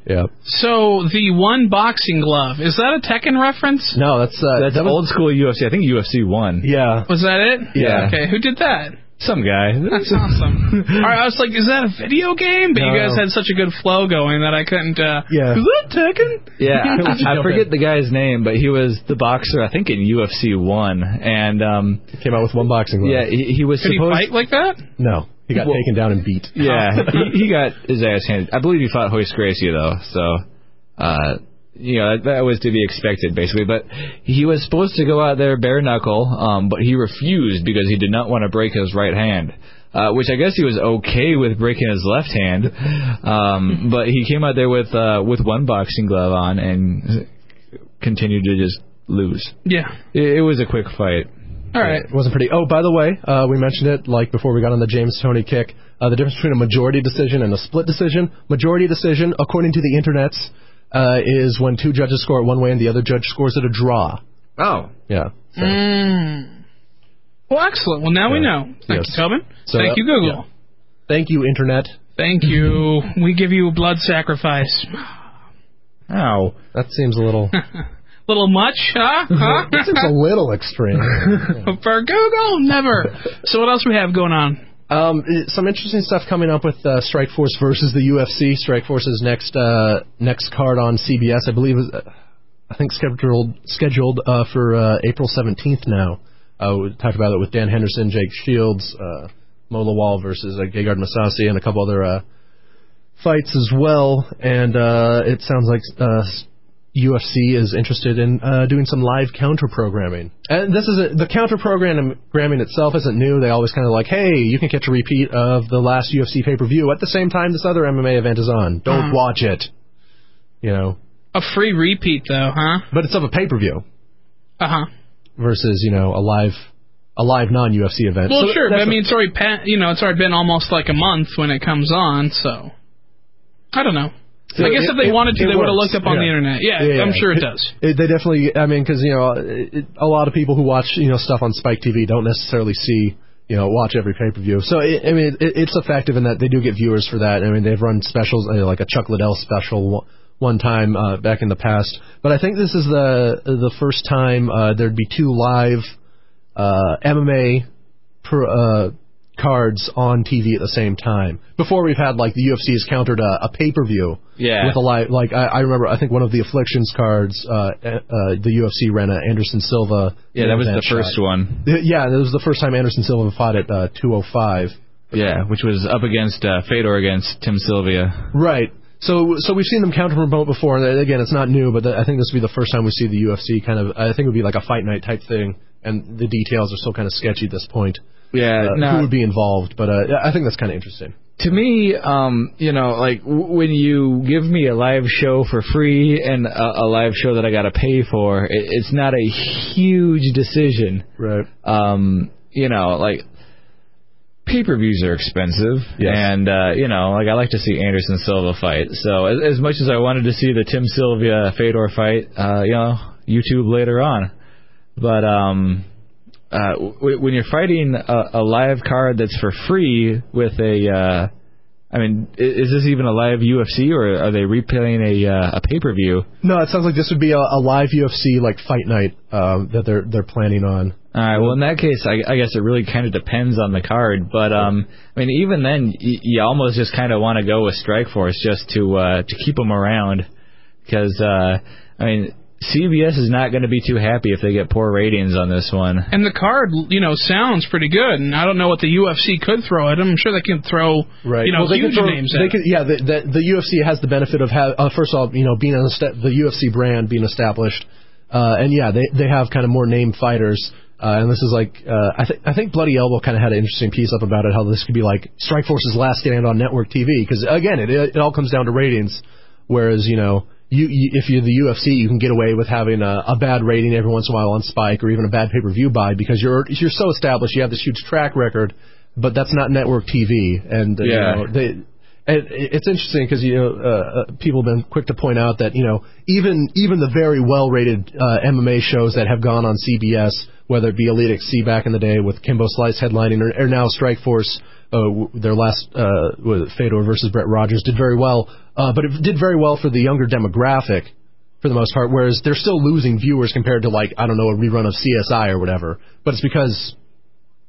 Speaker 3: yeah.
Speaker 1: So the one boxing glove is that a Tekken reference?
Speaker 3: No, that's uh,
Speaker 2: That's
Speaker 3: that
Speaker 2: old school UFC. I think UFC won.
Speaker 3: Yeah.
Speaker 1: Was that it?
Speaker 2: Yeah.
Speaker 1: Okay, who did that?
Speaker 2: Some guy.
Speaker 1: That's awesome. All right, I was like, is that a video game? But you guys had such a good flow going that I couldn't. Uh,
Speaker 3: Yeah.
Speaker 1: Is that Tekken?
Speaker 2: Yeah, I, I forget
Speaker 3: in?
Speaker 2: the guy's name, but he was the boxer. I think in UFC one, and um,
Speaker 3: Came out with one boxing glove.
Speaker 2: yeah, he, he was
Speaker 1: Could he fight like that?
Speaker 3: No. He got
Speaker 2: Well-
Speaker 3: taken down and beat.
Speaker 2: Yeah, he, he got his ass handed. I believe he fought Royce Gracie though, so uh, you know that, that was to be expected basically. But he was supposed to go out there bare knuckle, um, but he refused because he did not want to break his right hand. Uh, which I guess he was okay with breaking his left hand, um, but he came out there with uh, with one boxing glove on and continued to just lose.
Speaker 1: Yeah.
Speaker 2: It, it was a quick fight.
Speaker 1: All right.
Speaker 3: It wasn't pretty. Oh, by the way, uh, we mentioned it like before we got on the James Toney kick. Uh, the difference between a majority decision and a split decision. Majority decision, according to the internets, uh, is when two judges score it one way and the other judge scores it a draw.
Speaker 4: Oh.
Speaker 3: Yeah. So,
Speaker 1: Mm. Well, excellent. Well, now we know. Thank
Speaker 3: Yes.
Speaker 1: you, Tobin.
Speaker 3: So,
Speaker 1: Thank
Speaker 3: uh,
Speaker 1: you, Google.
Speaker 3: yeah. Thank you, internet.
Speaker 1: Thank you. we give you a blood sacrifice.
Speaker 2: Oh.
Speaker 3: That seems a little.
Speaker 1: Little much, huh? Huh?
Speaker 3: that seems a little extreme.
Speaker 1: For Google, never. So what else we have going on?
Speaker 3: Um, some interesting stuff coming up with uh, Strike Force versus the UFC. Strike Force's next uh, next card on CBS, I believe, is uh, I think scheduled scheduled uh, for uh, April 17th now. Uh, we talked about it with Dan Henderson, Jake Shields, uh, Mo Lawal versus uh, Gegard Mousasi, and a couple other uh, fights as well. And uh, it sounds like uh, UFC is interested in uh, doing some live counter programming. And this is a, the counter programming itself isn't new. They always kind of like, hey, you can catch a repeat of the last UFC pay per view at the same time this other MMA event is on. Don't
Speaker 1: Uh-huh.
Speaker 3: watch it. You know,
Speaker 1: A free repeat, though, huh?
Speaker 3: but it's of a pay per view
Speaker 1: Uh huh.
Speaker 3: versus you know a live a live non UFC event.
Speaker 1: Well,
Speaker 3: So
Speaker 1: sure, but I mean, it's already pa- you know, it's already been almost like a month when it comes on, so I don't know.
Speaker 3: So
Speaker 1: I guess
Speaker 3: it-
Speaker 1: if they
Speaker 3: it-
Speaker 1: wanted to, they would have looked up on
Speaker 3: Yeah.
Speaker 1: the internet. Yeah,
Speaker 3: Yeah,
Speaker 1: I'm sure it does.
Speaker 3: It, they definitely, I mean, because you know, a lot of people who watch you know stuff on Spike TV don't necessarily see you know watch every pay per view. So it, I mean, it, it's effective in that they do get viewers for that. I mean, they've run specials uh, like a Chuck Liddell special one- one time uh, back in the past, but I think this is the the first time uh, there'd be two live uh, MMA per, uh, cards on TV at the same time. Before we've had like the UFC has countered a, a pay per view
Speaker 2: Yeah.
Speaker 3: with a live like I, I remember I think one of the afflictions cards uh, uh, the UFC ran a Anderson Silva
Speaker 2: Yeah, that was the
Speaker 3: shot.
Speaker 2: first one.
Speaker 3: Yeah, that was the first time Anderson Silva fought at uh, 205.
Speaker 2: Yeah, which was up against uh, Fedor against Tim Sylvia.
Speaker 3: Right. So so we've seen them counter promote before, and again, it's not new, but I think this would be the first time we see the UFC kind of. I think it would be like a fight night type thing, and the details are still kind of sketchy at this point.
Speaker 2: Yeah,
Speaker 3: Uh,
Speaker 2: no,
Speaker 3: who would be involved? But uh, I think that's kind of interesting.
Speaker 2: to me, um, you know, like w- when you give me a live show for free and a, a live show that I got to pay for, it, it's not a huge decision.
Speaker 3: Right.
Speaker 2: Um, you know, like pay-per-views are expensive,
Speaker 3: Yes.
Speaker 2: and uh, you know, like I like to see Anderson Silva fight. So as, as much as I wanted to see the Tim Sylvia Fedor fight, uh, you know, YouTube later on, but um. Uh, w- when you're fighting a, a live card that's for free with a, uh, I mean, is this even a live UFC or are they replaying a uh, a pay per view?
Speaker 3: No, it sounds like this would be a, a live UFC like fight night um, that they're they're planning on.
Speaker 2: All right. Well, in that case, I, I guess it really kind of depends on the card. But um, I mean, even then, y- you almost just kind of want to go with Strikeforce just to uh, to keep them around, because uh, I mean, CBS is not going to be too happy if they get poor ratings on this one.
Speaker 1: And the card, you know, sounds pretty good. And I don't know what the UFC could throw at them. I'm sure they can throw,
Speaker 3: Right.
Speaker 1: you know,
Speaker 3: well, they
Speaker 1: huge
Speaker 3: throw-
Speaker 1: names
Speaker 3: They
Speaker 1: at
Speaker 3: could, yeah, the, the, the UFC has the benefit of have uh, first of all, you know, being an esta- the UFC brand being established, uh, and yeah, they they have kind of more named fighters. Uh, and this is like uh, I think I think Bloody Elbow kind of had an interesting piece up about it, how this could be like Strikeforce's last stand on network TV, because again, it it all comes down to ratings. Whereas you know, you, you if you're the UFC, you can get away with having a, a bad rating every once in a while on Spike or even a bad pay per view buy because you're you're so established, you have this huge track record, but that's not network TV, and uh,
Speaker 2: Yeah.
Speaker 3: you know, they and it's interesting because you know uh, uh, people have been quick to point out that you know even even the very well rated uh, MMA shows that have gone on CBS, whether it be Elite XC back in the day with Kimbo Slice headlining, or, or now Strikeforce, uh, their last uh, Fedor versus Brett Rogers did very well, uh, but it did very well for the younger demographic for the most part. Whereas they're still losing viewers compared to like I don't know a rerun of CSI or whatever, but it's because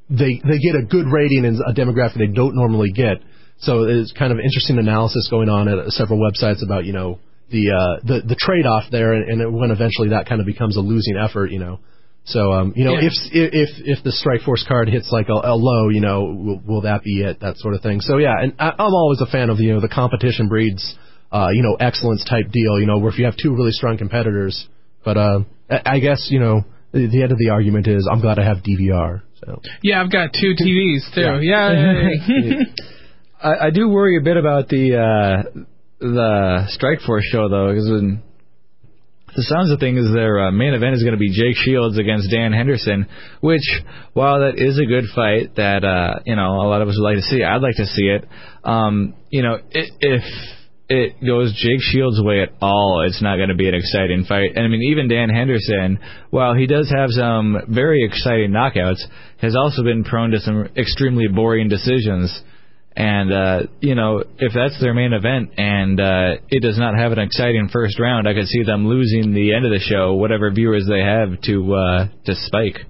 Speaker 3: they they get a good rating in a demographic they don't normally get. So it's kind of interesting analysis going on at several websites about you know the uh, the the trade off there, and, and when eventually that kind of becomes a losing effort, you know. So um, you know
Speaker 1: Yeah.
Speaker 3: if if if the Strike Force card hits like a, a low, you know, will, will that be it? That sort of thing. So yeah, and I, I'm always a fan of you know the competition breeds uh, you know excellence type deal. You know where if you have two really strong competitors, but uh, I I guess you know the, the end of the argument is I'm glad I have DVR. So
Speaker 1: Yeah, I've got two TVs too.
Speaker 3: Yeah.
Speaker 1: Yeah.
Speaker 2: I, I do worry a bit about the uh, the Strikeforce show though, because when the sounds of things, their uh, main event is going to be Jake Shields against Dan Henderson, which, while that is a good fight that uh, you know a lot of us would like to see, I'd like to see it. Um, you know, i if it goes Jake Shields' way at all, it's not going to be an exciting fight. And I mean, even Dan Henderson, while he does have some very exciting knockouts, has also been prone to some extremely boring decisions. And uh, you know, if that's their main event and uh, it does not have an exciting first round, I could see them losing the end of the show, whatever viewers they have, to uh, to Spike.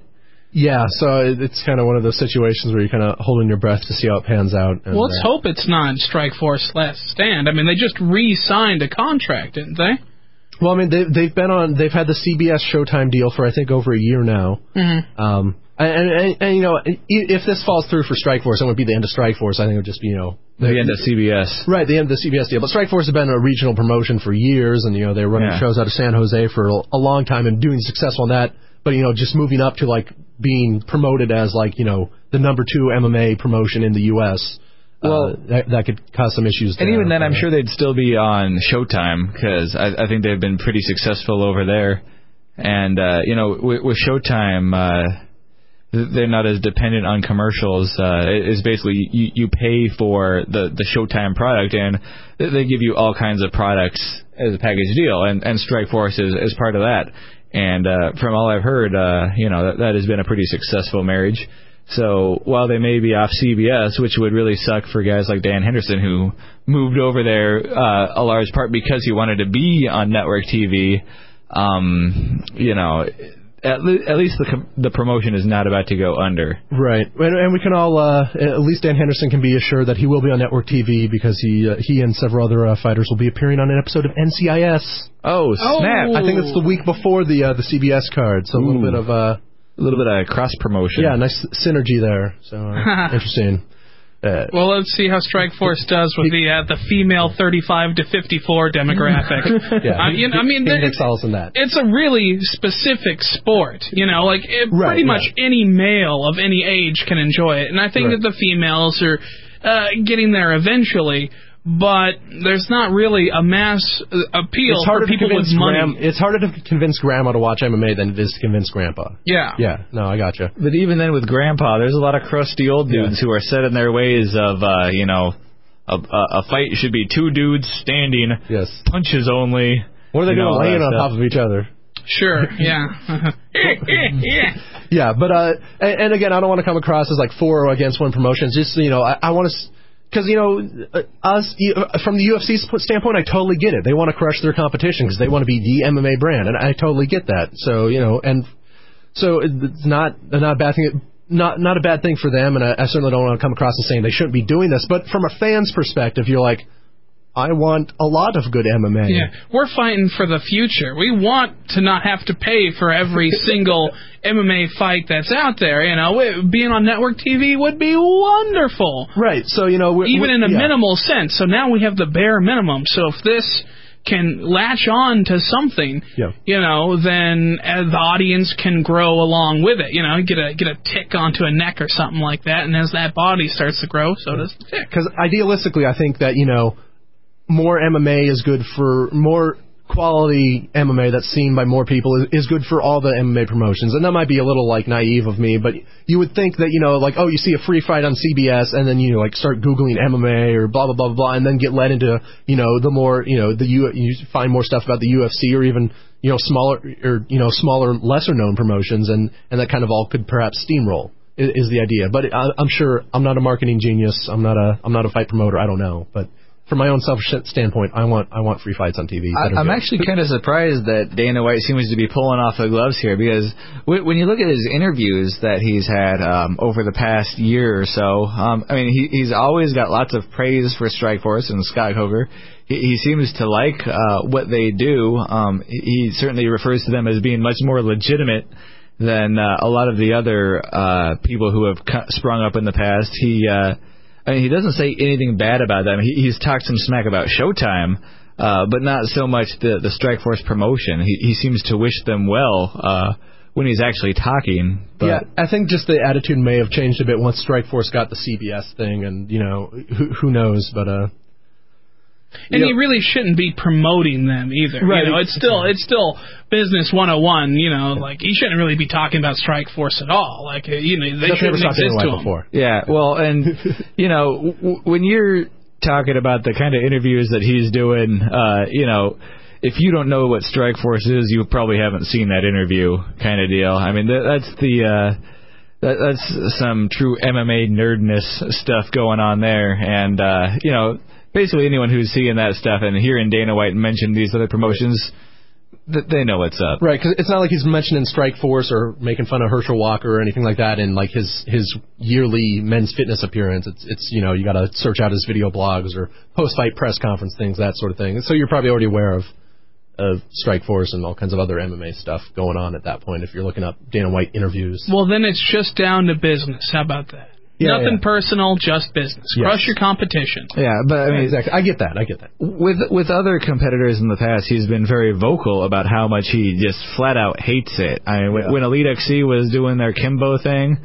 Speaker 3: Yeah, so it's kind of one of those situations where you're kind of holding your breath to see how it pans out. And,
Speaker 1: Well, let's
Speaker 3: uh,
Speaker 1: hope it's not Strike Force Last Stand. I mean, they just re-signed a contract, didn't they?
Speaker 3: Well, I mean, they've they've been on. They've had the CBS Showtime deal for I think over a year now.
Speaker 1: Mm-hmm.
Speaker 3: Um, and, and, and you know, if this falls through for Strikeforce, it would be the end of Strikeforce. I think it would just be you know
Speaker 2: The end of CBS.
Speaker 3: Right, the end of the CBS deal. But Strikeforce has been a regional promotion for years, and you know they're running
Speaker 2: Yeah.
Speaker 3: shows out of San Jose for a a long time and doing successful on that. But you know, just moving up to like being promoted as like you know the number two MMA promotion in the U.S.
Speaker 2: Well-
Speaker 3: uh, that, that could cause some issues.
Speaker 2: And even then, I'm
Speaker 3: Uh,
Speaker 2: sure they'd still be on Showtime because I, I think they've been pretty successful over there. And uh, you know, with, with Showtime, uh, they're not as dependent on commercials. Uh, it- it's basically you, you pay for the the Showtime product, and they give you all kinds of products as a package deal. And and Strikeforce is is part of that. And uh, from all I've heard, uh, you know, that, that has been a pretty successful marriage. So while they may be off CBS, which would really suck for guys like Dan Henderson who moved over there uh, a large part because he wanted to be on network TV, um, you know, at, le- at least the com- the promotion is not about to go under.
Speaker 3: Right, and, and we can all uh, at least Dan Henderson can be assured that he will be on network TV because he uh, he and several other uh, fighters will be appearing on an episode of NCIS.
Speaker 2: Oh snap!
Speaker 1: Oh.
Speaker 3: I think it's the week before the uh, the CBS card, so a little
Speaker 2: Ooh.
Speaker 3: bit of uh,
Speaker 2: A little bit of cross promotion.
Speaker 3: yeah, nice synergy there. So uh, interesting. Uh,
Speaker 1: Well, let's see how Strike Force does with the uh, the female 35 to 54 demographic.
Speaker 3: yeah,
Speaker 1: I, you know, I mean,
Speaker 3: he, he
Speaker 1: there-
Speaker 3: makes solace in that.
Speaker 1: it's a really specific sport. You know, like it,
Speaker 3: Right,
Speaker 1: pretty much
Speaker 3: yeah.
Speaker 1: any male of any age can enjoy it, and I think
Speaker 3: Right.
Speaker 1: that the females are uh, getting there eventually. But there's not really a mass uh, appeal
Speaker 3: It's harder
Speaker 1: for
Speaker 3: to
Speaker 1: people with
Speaker 3: convince
Speaker 1: money.
Speaker 3: Gram- It's harder to convince Grandma to watch MMA than it is to convince Grandpa.
Speaker 1: yeah.
Speaker 3: Yeah, no, I got gotcha.
Speaker 2: But even then, with Grandpa, there's a lot of crusty old dudes who are set in their ways of, uh, you know, a, a, a fight should be two dudes standing,
Speaker 3: Yes.
Speaker 2: punches only.
Speaker 3: What are they
Speaker 2: you know,
Speaker 3: doing
Speaker 2: all
Speaker 3: laying on top of each other?
Speaker 1: Sure. Yeah. yeah.
Speaker 3: Yeah, but uh, and, and again, I don't want to come across as like for or against one promotion. It's just you know, I, I want to, because you know, uh, us uh, from the UFC standpoint, I totally get it. They want to crush their competition because they want to be the MMA brand, and I totally get that. So you know, and so it's not not a bad thing. Not not a bad thing for them, and I, I certainly don't want to come across as saying they shouldn't be doing this. But from a fan's perspective, you're like, I want a lot of good MMA.
Speaker 1: Yeah, we're fighting for the future. We want to not have to pay for every single MMA fight that's out there. You know, It- being on network TV would be wonderful,
Speaker 3: Right. So you know, we're,
Speaker 1: even
Speaker 3: we're-
Speaker 1: in a
Speaker 3: yeah.
Speaker 1: minimal sense. So now we have the bare minimum. So if this can latch on to something,
Speaker 3: Yeah.
Speaker 1: you know, then uh, the audience can grow along with it. You know, get a get a tick onto a neck or something like that, and as that body starts to grow, so does the tick.
Speaker 3: because idealistically, I think that you know more MMA is good for more quality MMA that's seen by more people is, is good for all the MMA promotions. And that might be a little like naive of me, but you would think that you know like oh you see a free fight on CBS and then you know, like start googling MMA or blah blah blah blah and then get led into you know the more you know the U you find more stuff about the UFC or even you know smaller or you know smaller lesser known promotions and and that kind of all could perhaps steamroll i- is the idea. But I, I'm sure I'm not a marketing genius. I'm not a I'm not a fight promoter. I don't know, but from my own selfish standpoint, I want I want free fights on TV.
Speaker 2: I, I'm
Speaker 3: good.
Speaker 2: actually kind of surprised that Dana White seems to be pulling off the gloves here because w- when you look at his interviews that he's had um, over the past year or so, um, I mean, he, he's always got lots of praise for Strikeforce and Scott Coker. He, he seems to like uh, what they do. Um, he he certainly refers to them as being much more legitimate than uh, a lot of the other uh, people who have cu- sprung up in the past. He uh, I mean, he doesn't say anything bad about them. He, he's talked some smack about Showtime, uh, but not so much the the Strikeforce promotion. He he seems to wish them well uh, when he's actually talking. But
Speaker 3: yeah, I think just the attitude may have changed a bit once Strikeforce got the CBS thing, and you know who who knows, but uh,
Speaker 1: And
Speaker 3: you know-
Speaker 1: really shouldn't be promoting them either.
Speaker 3: Right,
Speaker 1: You know, it's still it's still business 101. You know, like you shouldn't really be talking about Strike Force at all. Like uh, you know, they shouldn't
Speaker 3: stopped
Speaker 1: exist to 'em.
Speaker 3: before.
Speaker 2: Yeah, well, and you know, w- w- when you're talking about the kind of interviews that he's doing, uh, you know, if you don't know what Strike Force is, you probably haven't seen that interview, kind of deal. I mean, that, that's the uh, that, that's some true MMA nerdness stuff going on there, and uh, you know, basically anyone who's seeing that stuff and hearing Dana White mention these other promotions, th- they know what's up.
Speaker 3: Right, because it's not like he's mentioning Strike Force or making fun of Herschel Walker or anything like that in like his his yearly men's fitness appearance. It's it's you know you got to search out his video blogs or post fight press conference things that sort of thing. So you're probably already aware of of Strike Force and all kinds of other MMA stuff going on at that point if you're looking up Dana White interviews.
Speaker 1: Well, then it's just down to business. How about that?
Speaker 3: Yeah,
Speaker 1: Nothing
Speaker 3: yeah.
Speaker 1: personal, just business.
Speaker 3: Yes.
Speaker 1: Crush your competition.
Speaker 2: Yeah, but I mean,
Speaker 3: exactly. I get that. I get that.
Speaker 2: with with other competitors in the past, he's been very vocal about how much he just flat out hates it. I mean, when, when Elite XC was doing their Kimbo thing,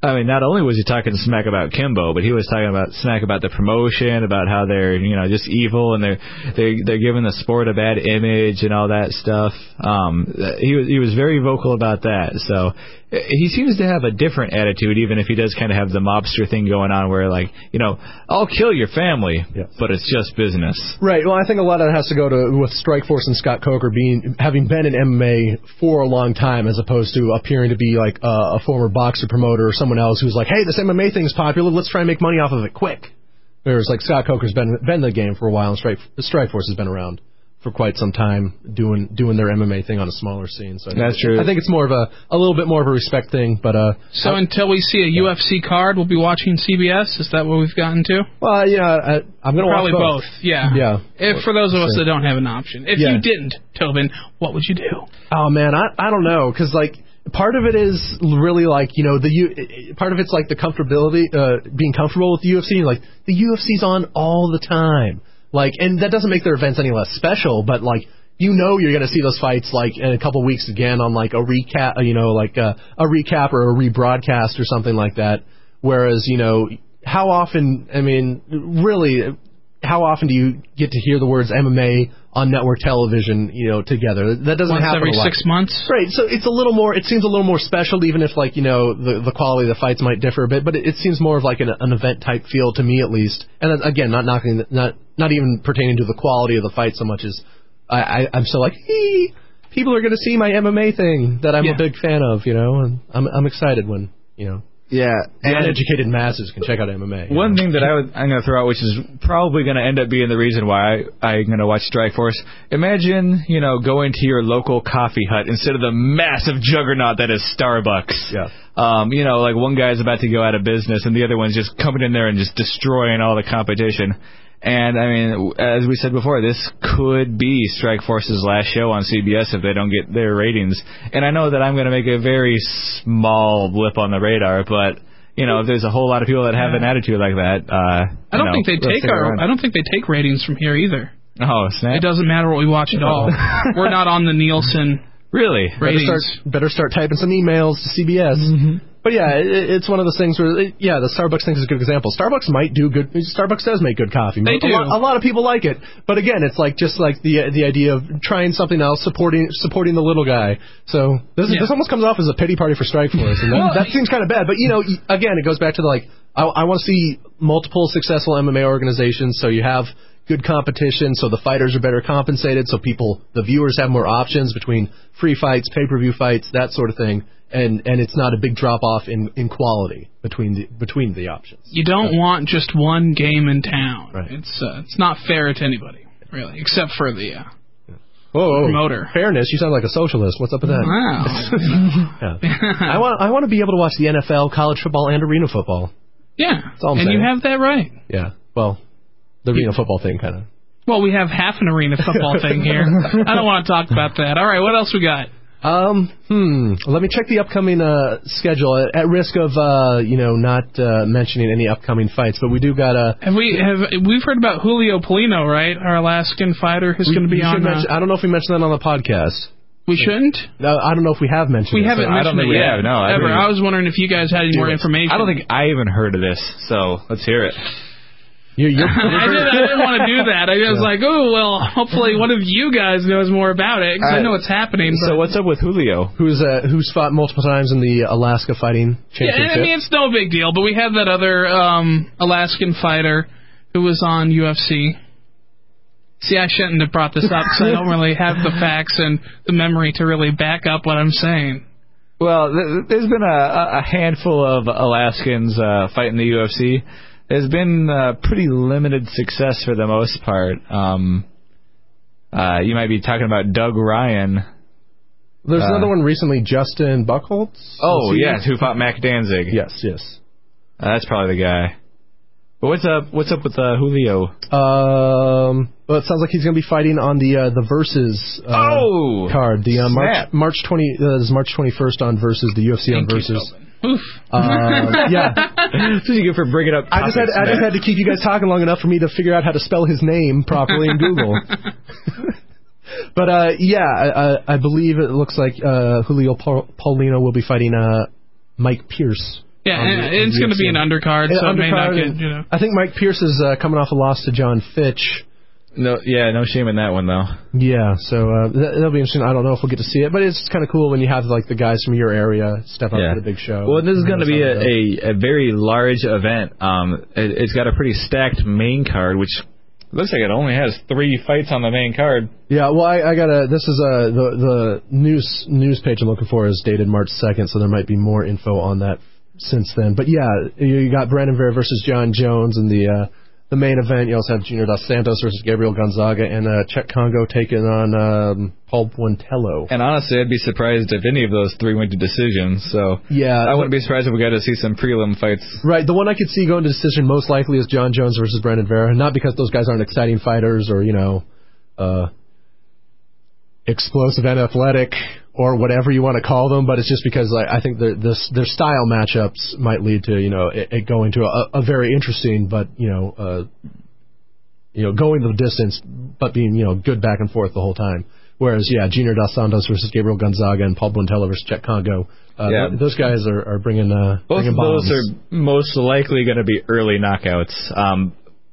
Speaker 2: I mean, not only was he talking smack about Kimbo, but he was talking about smack about the promotion, about how they're you know just evil and they're they're they're giving the sport a bad image and all that stuff. Um, he was he was very vocal about that. So he seems to have a different attitude, even if he does kind of have the mobster thing going on, where like you know I'll kill your family,
Speaker 3: Yeah.
Speaker 2: but it's just business.
Speaker 3: Right. Well, I think a lot of that has to go to with Strike Force and Scott Coker being having been in MMA for a long time, as opposed to appearing to be like a, a former boxer promoter or someone else who's like, "Hey, this MMA thing's popular. Let's try and make money off of it quick." Whereas like Scott Coker's been been in the game for a while, and Strike Strike Force has been around for quite some time doing doing their MMA thing on a smaller scene. So I think-
Speaker 2: That's true.
Speaker 3: I think it's more of a a little bit more of a respect thing, but uh,
Speaker 1: So until we see a UFC card, we'll be watching CBS. Is that what we've gotten to?
Speaker 3: well, yeah, I, I'm gonna
Speaker 1: Probably
Speaker 3: watch
Speaker 1: both. Yeah.
Speaker 3: Yeah.
Speaker 1: If for those of us that don't have an option, if
Speaker 3: Yeah.
Speaker 1: you didn't, Tobin, what would you do?
Speaker 3: Oh man, I I don't know because like part of it is really like you know the U, part of it's like the comfortability, uh, being comfortable with the UFC. Like the UFC's on all the time, like and that doesn't make their events any less special, but like. You know you're going to see those fights like in a couple weeks again on like a recap, you know, like a, a recap or a rebroadcast or something like that. Whereas you know how often, I mean, really, how often do you get to hear the words MMA on network television, you know, together? That doesn't
Speaker 1: Once
Speaker 3: happen
Speaker 1: every six months?
Speaker 3: Right, so it's a little more. It seems a little more special, even if like you know the the quality of the fights might differ a bit. But it, it seems more of like an, an event type feel to me, at least. And then, again, not knocking, not not even pertaining to the quality of the fight so much as I, I I'm still like, hey, people are going to see my MMA thing that I'm
Speaker 1: Yeah.
Speaker 3: a big fan of, you know, and I'm I'm excited when you know
Speaker 2: Yeah,
Speaker 3: the uneducated masses can check out MMA.
Speaker 2: One
Speaker 3: know.
Speaker 2: thing that I would, I'm going to throw out, which is probably going to end up being the reason why I, I'm going to watch Strike Force. Imagine, you know, going to your local coffee hut instead of the massive juggernaut that is Starbucks.
Speaker 3: Yeah.
Speaker 2: Um, you know, like one guy's about to go out of business and the other one's just coming in there and just destroying all the competition. And I mean, as we said before, this could be Strike Force's last show on CBS if they don't get their ratings. And I know that I'm going to make a very small blip on the radar, but you know, if there's a whole lot of people that have an attitude like that, uh,
Speaker 1: I don't
Speaker 2: you know,
Speaker 1: think they take our.
Speaker 2: around.
Speaker 1: I don't think they take ratings from here either.
Speaker 2: Oh, snap!
Speaker 1: It doesn't matter what we watch at all. We're not on the Nielsen
Speaker 2: Really?
Speaker 3: better
Speaker 1: ratings.
Speaker 3: start better start typing some emails to CBS. But yeah, it, it's one of those things where yeah, the Starbucks thing is a good example. Starbucks might do good. Starbucks does make good coffee.
Speaker 1: They
Speaker 3: a
Speaker 1: do.
Speaker 3: Lot, a lot of people like it, but again, it's like just like the the idea of trying something else, supporting supporting the little guy. So this
Speaker 1: Yeah.
Speaker 3: this almost comes off as a pity party for Strike Force, and that,
Speaker 1: Well,
Speaker 3: that seems kind of bad. But you know, again, it goes back to the like I, I want to see multiple successful MMA organizations, so you have good competition, so the fighters are better compensated, so people, the viewers have more options between free fights, pay-per-view fights, that sort of thing, and and it's not a big drop off in in quality between the between the options.
Speaker 1: You don't want just one game in town.
Speaker 3: Right.
Speaker 1: It's uh, it's not fair to anybody, really, except for the. Uh,
Speaker 3: Whoa,
Speaker 1: Promoter.
Speaker 3: fairness! You sound like a socialist. What's up with that?
Speaker 1: wow.
Speaker 3: Yeah. I want I want to be able to watch the NFL, college football, and arena football.
Speaker 1: yeah,
Speaker 3: all I'm
Speaker 1: and you
Speaker 3: saying.
Speaker 1: have that right.
Speaker 3: Yeah, well, the arena football thing kind of.
Speaker 1: Well, we have half an arena football thing here. I don't want to talk about that. All right, what else we got?
Speaker 3: Um, hmm. Let me check the upcoming uh, schedule. At, at risk of uh, you know not uh, mentioning any upcoming fights, but we do got a.
Speaker 1: Have we have we've heard about Julio Paulino, right? Our Alaskan fighter who's going to be on. Uh,
Speaker 3: mention- I don't know if we mentioned that on the podcast.
Speaker 1: we shouldn't.
Speaker 3: No, I don't know if we have mentioned.
Speaker 1: We
Speaker 3: it,
Speaker 1: haven't
Speaker 3: so-
Speaker 2: I don't think
Speaker 1: it
Speaker 2: we
Speaker 1: yet.
Speaker 2: have, no, I
Speaker 1: ever. I was wondering if you guys had any more information.
Speaker 2: I don't think I even heard of this, so let's hear it.
Speaker 3: You're, you're,
Speaker 1: I, did, I didn't want to do that. I was like, oh, well, hopefully one of you guys knows more about it, because I
Speaker 2: Uh,
Speaker 1: know what's happening.
Speaker 2: So
Speaker 1: but-
Speaker 2: what's up with Julio?
Speaker 3: who's uh, who's fought multiple times in the Alaska Fighting championship?
Speaker 1: Yeah,
Speaker 3: Championship.
Speaker 1: I mean, it's no big deal, but we had that other um, Alaskan fighter who was on UFC. See, I shouldn't have brought this up because I don't really have the facts and the memory to really back up what I'm saying.
Speaker 2: Well, th- there's been a, a handful of Alaskans uh, fighting the UFC. There's been uh, pretty limited success for the most part. Um, uh, you might be talking about Doug Ryan.
Speaker 3: There's
Speaker 2: uh,
Speaker 3: another one recently, Justin Buchholz.
Speaker 2: Oh, yes, who fought Mac Danzig.
Speaker 3: Yes, yes.
Speaker 2: Uh, that's probably the guy. But what's up? What's up with uh, Julio?
Speaker 3: Um, well, it sounds like he's going to be fighting on the uh, the versus uh,
Speaker 2: oh,
Speaker 3: card. The March. March twenty uh, is March twenty first on versus the UFC on
Speaker 1: Thank you,
Speaker 3: versus.
Speaker 1: Tobin. Oof.
Speaker 3: Um, yeah,
Speaker 2: That's what you get for bringing up.
Speaker 3: I just had
Speaker 2: topics,
Speaker 3: I just had to keep you guys talking long enough for me to figure out how to spell his name properly in Google. but uh, yeah, I, I, I believe it looks like uh, Julio Paul, Paulino will be fighting uh, Mike Pierce.
Speaker 1: Yeah,
Speaker 3: on the-
Speaker 1: it's going to be an undercard,
Speaker 3: Yeah,
Speaker 1: so it may not
Speaker 3: undercard,
Speaker 1: get, you know.
Speaker 3: I think Mike Pierce is uh, coming off a loss to Jon Fitch.
Speaker 2: No, yeah, no shame in that one though.
Speaker 3: Yeah, so uh, that, that'll be interesting. I don't know if we'll get to see it, but it's kind of cool when you have like the guys from your area step up
Speaker 2: Yeah.
Speaker 3: to the big show.
Speaker 2: Well, this is going to be
Speaker 3: That's how it goes.
Speaker 2: a, a, a very large event. Um, it, it's got a pretty stacked main card, which looks like it only has three fights on the main card.
Speaker 3: Yeah, well, I, I gotta. This is uh, the the news news page I'm looking for is dated March 2nd, so there might be more info on that since then. But yeah, you, you got Brandon Vera versus Jon Jones and the uh, the main event. You also have Junior Dos Santos versus Gabriel Gonzaga, and uh, Cheick Kongo taking on um, Paul Buentello.
Speaker 2: And honestly, I'd be surprised if any of those three went to decision. So
Speaker 3: Yeah,
Speaker 2: I wouldn't be surprised if we got to see some prelim fights.
Speaker 3: Right, the one I could see going to decision most likely is Jon Jones versus Brandon Vera. Not because those guys aren't exciting fighters or you know, uh, explosive and athletic or whatever you want to call them, but it's just because like I think their this their style matchups might lead to you know it, it going to a, a very interesting but you know uh, you know going the distance but being you know good back and forth the whole time. Whereas yeah, Junior Dos Santos versus Gabriel Gonzaga and Paul Buentello versus Cheick Kongo. Uh,
Speaker 2: Yeah.
Speaker 3: th- those guys are, are bringing uh,
Speaker 2: Both
Speaker 3: bringing
Speaker 2: of those are most likely going to be early knockouts, um,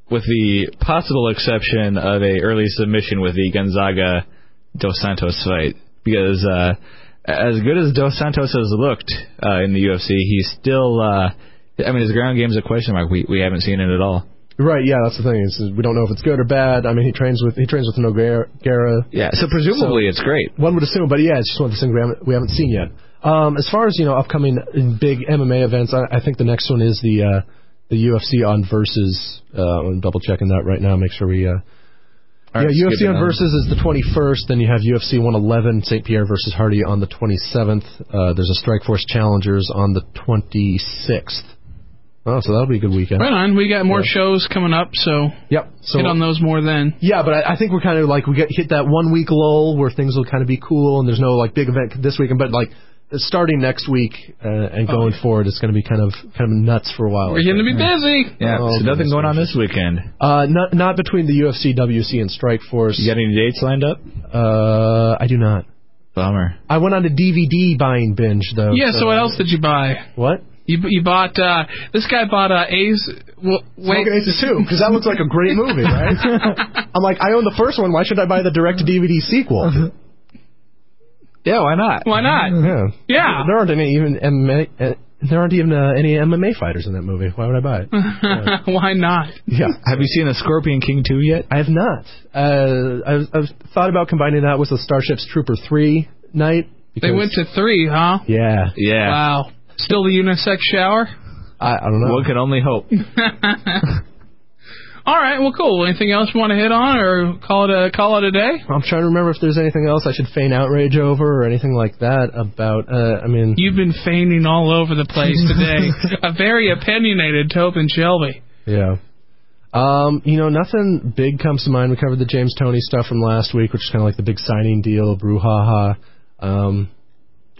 Speaker 2: with the possible exception of a early submission with the Gonzaga Dos Santos fight. Because uh, as good as Dos Santos has looked uh, in the UFC, he's still. Uh, I mean, his ground game's a question mark. We we haven't seen it at all.
Speaker 3: Right, yeah, that's the thing. Is we don't know if it's good or bad. I mean, he trains with he trains with Nogueira.
Speaker 2: Yeah, so presumably it's great.
Speaker 3: One would assume, but yeah, it's just one of the things we haven't we haven't seen yet. Um, as far as you know, upcoming big MMA events, I, I think the next one is the uh, the UFC on Versus. Uh, I'm double checking that right now. Make sure we. Uh,
Speaker 2: right,
Speaker 3: yeah, UFC on
Speaker 2: on.
Speaker 3: Versus is the 21st. Then you have UFC 111, St. Pierre versus Hardy on the 27th. Uh, there's a Strikeforce Challengers on the 26th. Oh, so that'll be a good weekend.
Speaker 1: Right on. We got more
Speaker 3: Yeah.
Speaker 1: shows coming up, so
Speaker 3: Yep. So
Speaker 1: hit on those more then.
Speaker 3: Yeah, but I, I think we're kind of like we get hit that one week lull where things will kind of be cool and there's no like big event this weekend, but like starting next week uh, and going forward, it's going to be kind of kind of nuts for a while.
Speaker 1: We're going to be busy.
Speaker 2: Yeah,
Speaker 3: Oh,
Speaker 2: so nothing going on this weekend.
Speaker 3: Uh, not not between the UFC, WC, and Strikeforce.
Speaker 2: You got any dates lined up?
Speaker 3: Uh, I do not.
Speaker 2: Bummer.
Speaker 3: I went on a DVD buying binge though.
Speaker 1: Yeah, so what else did you buy?
Speaker 3: What?
Speaker 1: You you bought uh this guy bought uh A's well, wait
Speaker 3: Smokin' Aces 2, because that looks like a great movie, right? I'm like, I own the first one. Why should I buy the direct DVD sequel?
Speaker 2: Yeah, why not?
Speaker 1: why not?
Speaker 3: Yeah.
Speaker 1: Yeah.
Speaker 3: There aren't any even MMA, uh, there aren't even uh, any MMA fighters in that movie. Why would I buy it?
Speaker 1: why not?
Speaker 3: Yeah.
Speaker 2: Have you seen the Scorpion King 2 yet?
Speaker 3: I have not. Uh, I've, I've thought about combining that with the Starships Trooper 3 night.
Speaker 1: They went to three, huh?
Speaker 3: Yeah.
Speaker 2: Yeah.
Speaker 1: Wow. Still the unisex shower?
Speaker 3: I, I don't know.
Speaker 2: One can only hope.
Speaker 1: All right, well, cool. Anything else you want to hit on, or call it a call it a day?
Speaker 3: I'm trying to remember if there's anything else I should feign outrage over or anything like that about. Uh, I mean,
Speaker 1: You've been feigning all over the place today. a very opinionated Tobin Shelby.
Speaker 3: yeah. Um, you know, nothing big comes to mind. We covered the James Toney stuff from last week, which is kind of like the big signing deal, brouhaha. Um,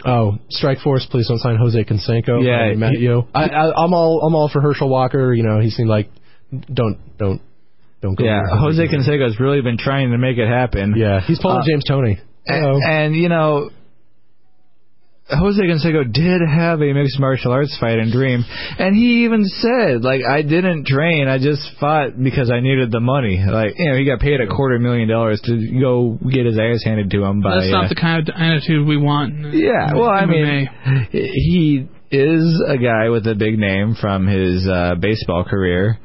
Speaker 3: oh, Strike Force, please don't sign Jose Canseco.
Speaker 2: Yeah,
Speaker 3: I met you. I, I, I'm all I'm all for Herschel Walker. You know, he seemed like don't don't don't go.
Speaker 2: Yeah,
Speaker 3: near
Speaker 2: Jose Canseco's really been trying to make it happen.
Speaker 3: Yeah, he's pulling
Speaker 2: Uh,
Speaker 3: James Toney.
Speaker 2: And, and, you know, Jose Canseco did have a mixed martial arts fight in Dream, and he even said, like, I didn't train, I just fought because I needed the money. Like, you know, he got paid a quarter million dollars to go get his ass handed to him by.
Speaker 1: That's not
Speaker 2: uh,
Speaker 1: the kind of attitude we want. in
Speaker 2: yeah, well, I mean, he is a guy with a big name from his uh, baseball career,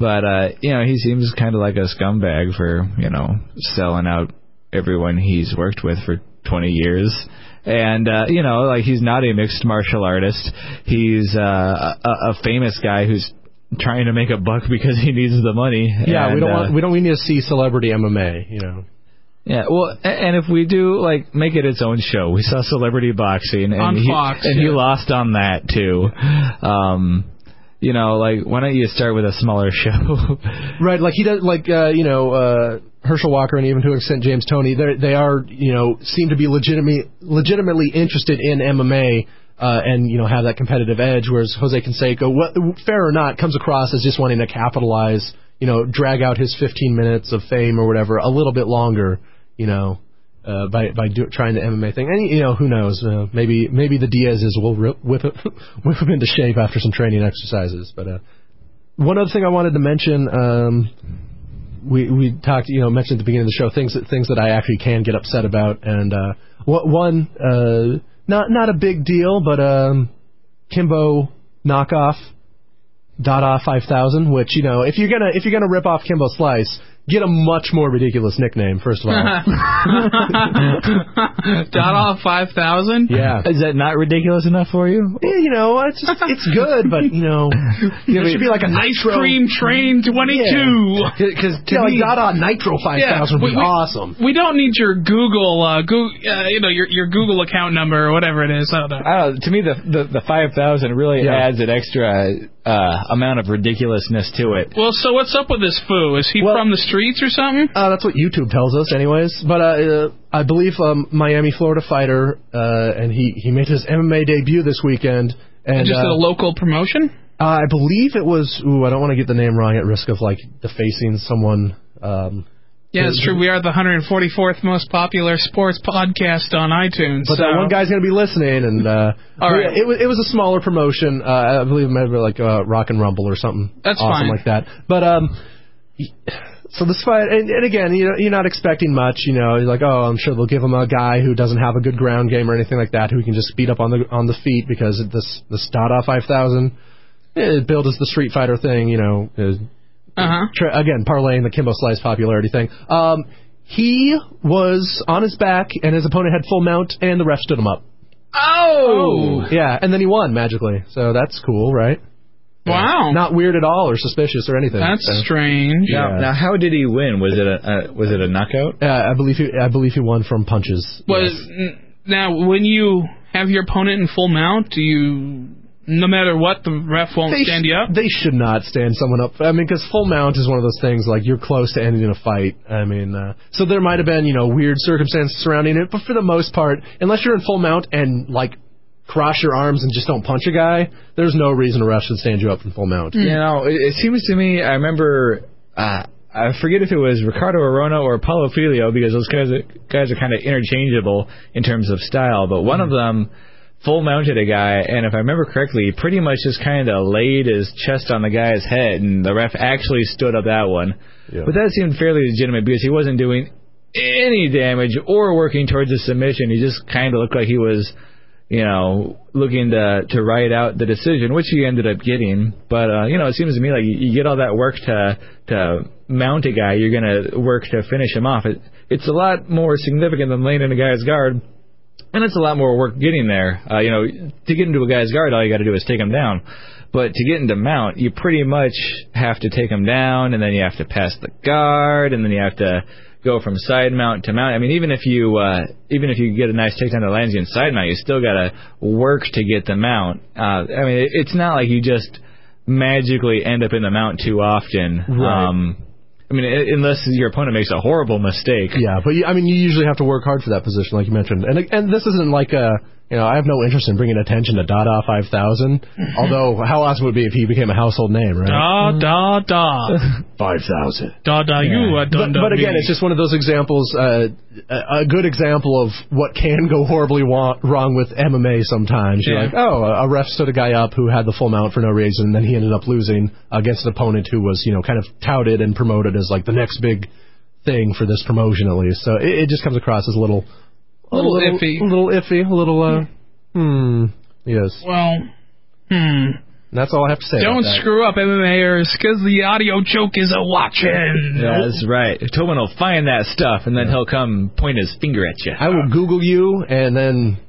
Speaker 2: but uh, you know, he seems kind of like a scumbag for you know selling out everyone he's worked with for 20 years. And uh, you know, like he's not a mixed martial artist. He's uh, a, a famous guy who's trying to make a buck because he needs the money.
Speaker 3: Yeah, we don't
Speaker 2: uh,
Speaker 3: want we don't we need to see celebrity MMA. You know.
Speaker 2: Yeah, well, a- and if we do like make it its own show, we saw celebrity boxing, and
Speaker 1: On
Speaker 2: he
Speaker 1: Fox,
Speaker 2: and he lost on that too. Um, you know, like why don't you start with a smaller show?
Speaker 3: Right, like he does, like uh, you know, uh, Herschel Walker and even to an extent James Toney, they they are you know seem to be legitimately legitimately interested in MMA. Uh, and you know have that competitive edge, whereas Jose Canseco, what, fair or not, comes across as just wanting to capitalize, you know, drag out his 15 minutes of fame or whatever a little bit longer, you know, uh, by by do, trying the MMA thing. And you know, who knows? Uh, maybe maybe the Diaz's will rip, whip whip him into shape after some training exercises. But uh, one other thing I wanted to mention, um, we we talked, you know, mentioned at the beginning of the show things that things that I actually can get upset about, and uh, one, uh, not not a big deal, but um, Kimbo knockoff Dada 5000, which you know, if you're gonna if you're gonna rip off Kimbo Slice, get a much more ridiculous nickname first of all.
Speaker 1: Dada 5000?
Speaker 3: yeah.
Speaker 2: Is that not ridiculous enough for you?
Speaker 3: Yeah, you know, it's just, it's good, but you know, there should be like a
Speaker 1: Ice
Speaker 3: nitro.
Speaker 1: Cream Train 22.
Speaker 2: Because to
Speaker 3: Yeah, like
Speaker 2: me,
Speaker 3: Dada Nitro 5000
Speaker 1: Yeah,
Speaker 3: would
Speaker 1: we-
Speaker 3: be
Speaker 1: we-
Speaker 3: awesome.
Speaker 1: We don't need your Google, uh, Google, uh, you know, your your Google account number or whatever it is. I don't know.
Speaker 2: I don't to me the the, the five thousand really
Speaker 3: Yeah.
Speaker 2: adds an extra uh, amount of ridiculousness to it.
Speaker 1: Well, so what's up with this foo? Is he
Speaker 3: Well-
Speaker 1: from the streets or something?
Speaker 3: Uh, that's what YouTube tells us, anyways. But uh, uh, I believe um, Miami, Florida fighter, uh, and he he made his MMA debut this weekend. And
Speaker 1: Just
Speaker 3: uh,
Speaker 1: at a local promotion?
Speaker 3: uh, I believe it was. Ooh, I don't want to get the name wrong at risk of like defacing someone. Um,
Speaker 1: Yeah, it's true. We are the 144th most popular sports podcast on iTunes.
Speaker 3: but
Speaker 1: so.
Speaker 3: that one guy's gonna be listening, and uh,
Speaker 1: All right.
Speaker 3: it, was it was a smaller promotion. Uh, I believe it might been like uh, Rock and Rumble or something
Speaker 1: That's
Speaker 3: awesome
Speaker 1: fine.
Speaker 3: like that. But um, so this fight, and, and again, you know, you're not expecting much. You know, you're like, oh, I'm sure they'll give him a guy who doesn't have a good ground game or anything like that, who can just beat up on the on the feet because this this Dada 5000 it billed as the Street Fighter thing. You know, is
Speaker 1: Uh-huh.
Speaker 3: tra- again parlaying the Kimbo Slice popularity thing. Um, he was on his back, and his opponent had full mount, and the ref stood him up.
Speaker 1: Oh!
Speaker 3: Yeah, and then he won magically. So that's cool, right?
Speaker 1: Wow.
Speaker 3: Not weird at all or suspicious or anything.
Speaker 1: That's
Speaker 3: So,
Speaker 1: strange.
Speaker 2: Now,
Speaker 3: Yeah.
Speaker 2: now, how did he win? Was it a uh, was it a knockout?
Speaker 3: uh, I believe he, I believe he won from punches.
Speaker 1: Was
Speaker 3: yes.
Speaker 1: now when you have your opponent in full mount, do you no matter what the ref won't
Speaker 3: They,
Speaker 1: stand
Speaker 3: sh-
Speaker 1: you up?
Speaker 3: they should not stand someone up. I mean, because full mount is one of those things like you're close to ending a fight. I mean, uh, so there might have been you know weird circumstances surrounding it, but for the most part, unless you're in full mount and like cross your arms and just don't punch a guy, there's no reason a ref should stand you up in full mount.
Speaker 2: You know, it, it seems to me. I remember. Uh, I forget if it was Ricardo Arona or Paulo Filho because those guys are, guys are kind of interchangeable in terms of style. But one of them full mounted a guy, and if I remember correctly, he pretty much just kind of laid his chest on the guy's head, and the ref actually stood up that one.
Speaker 3: Yeah.
Speaker 2: But that seemed fairly legitimate because he wasn't doing any damage or working towards a submission. He just kind of looked like he was you know, looking to to write out the decision, which he ended up getting. But uh, you know, it seems to me like you, get all that work to to mount a guy, you're gonna work to finish him off. It, it's a lot more significant than laying in a guy's guard, and it's a lot more work getting there. Uh, you know, to get into a guy's guard, all you got to do is take him down. But to get into mount, you pretty much have to take him down, and then you have to pass the guard, and then you have to go from side mount to mount. I mean, even if you uh, even if you get a nice takedown that lands you in side mount, you still got to work to get the mount. Uh, I mean, it's not like you just magically end up in the mount too often.
Speaker 3: Right.
Speaker 2: Um, I mean, unless your opponent makes a horrible mistake.
Speaker 3: Yeah, but you, I mean, you usually have to work hard for that position, like you mentioned. And and this isn't like a You know, I have no interest in bringing attention to Dada 5000. although, how awesome would it be if he became a household name, right?
Speaker 1: Da da da
Speaker 3: 5000.
Speaker 1: da da. You are done.
Speaker 3: But, but again, it's just one of those examples, uh, a a good example of what can go horribly wa- wrong with MMA sometimes. You're
Speaker 1: Yeah.
Speaker 3: like, oh, a ref stood a guy up who had the full mount for no reason, and then he ended up losing against an opponent who was, you know, kind of touted and promoted as like the next big thing for this promotion at least. So it, it just comes across as a little,
Speaker 1: A little iffy.
Speaker 3: a little iffy, a little, uh, hmm, yes.
Speaker 1: well. Hmm.
Speaker 3: That's all I have to say.
Speaker 1: Don't
Speaker 3: about that.
Speaker 1: screw up MMAers because the audio joke is a watching.
Speaker 2: Yeah, that's right. Tobin will find that stuff, and then he'll come point his finger at you.
Speaker 3: I will Google you and then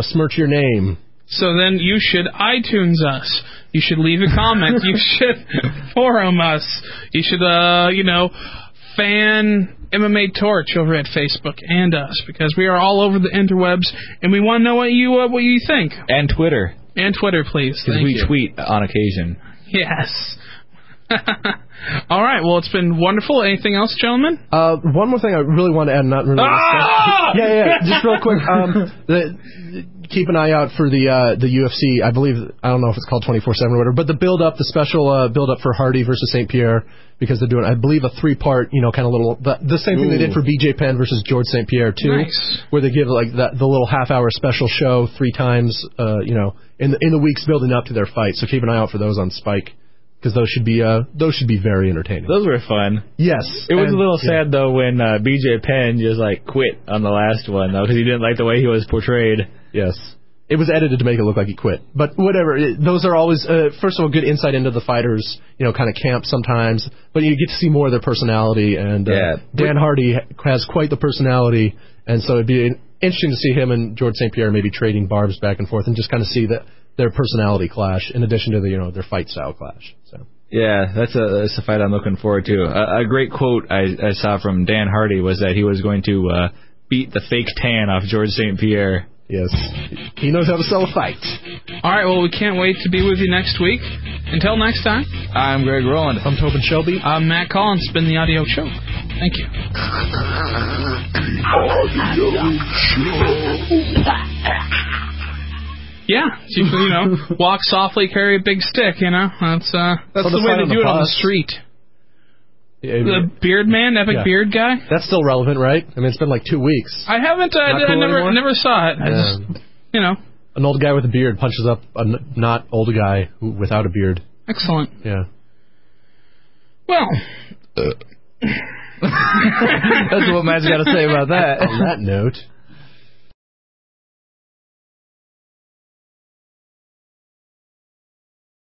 Speaker 3: smirch your name.
Speaker 1: So then you should iTunes us. You should leave a comment. you should forum us. You should, uh, you know, fan MMA Torch over at Facebook and us because we are all over the interwebs and we want to know what you uh, what you think.
Speaker 2: And Twitter,
Speaker 1: And Twitter, please.
Speaker 2: because we
Speaker 1: you.
Speaker 2: tweet on occasion.
Speaker 1: Yes. all right. Well, it's been wonderful. Anything else, gentlemen?
Speaker 3: Uh, one more thing I really want to add, not really.
Speaker 1: Ah!
Speaker 3: yeah, yeah, just real quick. Um, the, keep an eye out for the uh, the UFC. I believe I don't know if it's called 24/7 or whatever, but the build up, the special uh, build up for Hardy versus St. Pierre, because they're doing, I believe, a three part, you know, kind of little the, the same thing they did for BJ Penn versus George St. Pierre too,
Speaker 1: Nice.
Speaker 3: where they give like that the little half hour special show three times, uh, you know, in the in the weeks building up to their fight. So keep an eye out for those on Spike. Because those should be uh, those should be very entertaining.
Speaker 2: Those were fun.
Speaker 3: yes,
Speaker 2: It was
Speaker 3: and-
Speaker 2: a little
Speaker 3: yeah.
Speaker 2: sad though when uh, BJ Penn just like quit on the last one though because he didn't like the way he was portrayed.
Speaker 3: Yes. It was edited to make it look like he quit. But whatever. It, those are always, uh, first of all, good insight into the fighters, you know, kind of camp sometimes. But you get to see more of their personality. And uh,
Speaker 2: Yeah.
Speaker 3: Dan Hardy has quite the personality. And so it'd be interesting to see him and George St. Pierre maybe trading barbs back and forth and just kind of see that their personality clash in addition to the, you know, their fight style clash. So.
Speaker 2: Yeah, that's a that's a fight I'm looking forward to. A, a great quote I, I saw from Dan Hardy was that he was going to uh, beat the fake tan off George St. Pierre.
Speaker 3: Yes. He knows how to sell a fight.
Speaker 1: All right. Well, we can't wait to be with you next week. Until next time,
Speaker 2: I'm Greg Rowland.
Speaker 3: I'm Tobin Shelby.
Speaker 1: I'm Matt Collins. It's been the audio show. Thank you. Yeah, you, you know, walk softly, carry a big stick. You know, that's uh, that's
Speaker 3: Well,
Speaker 1: the
Speaker 3: the
Speaker 1: way
Speaker 3: fight
Speaker 1: to do
Speaker 3: the
Speaker 1: it on the street.
Speaker 3: Yeah,
Speaker 1: The beard man, epic
Speaker 3: Yeah.
Speaker 1: beard guy.
Speaker 3: That's still relevant, right? I mean, it's been like two weeks.
Speaker 1: I haven't. Uh, I,
Speaker 3: Not
Speaker 1: did- I never,
Speaker 3: anymore?
Speaker 1: never saw it. I just, you know,
Speaker 3: an old guy with a beard punches up a n- not old guy who, without a beard.
Speaker 1: excellent.
Speaker 3: Yeah.
Speaker 1: Well,
Speaker 2: That's what Matt's got to say about that.
Speaker 3: On that note.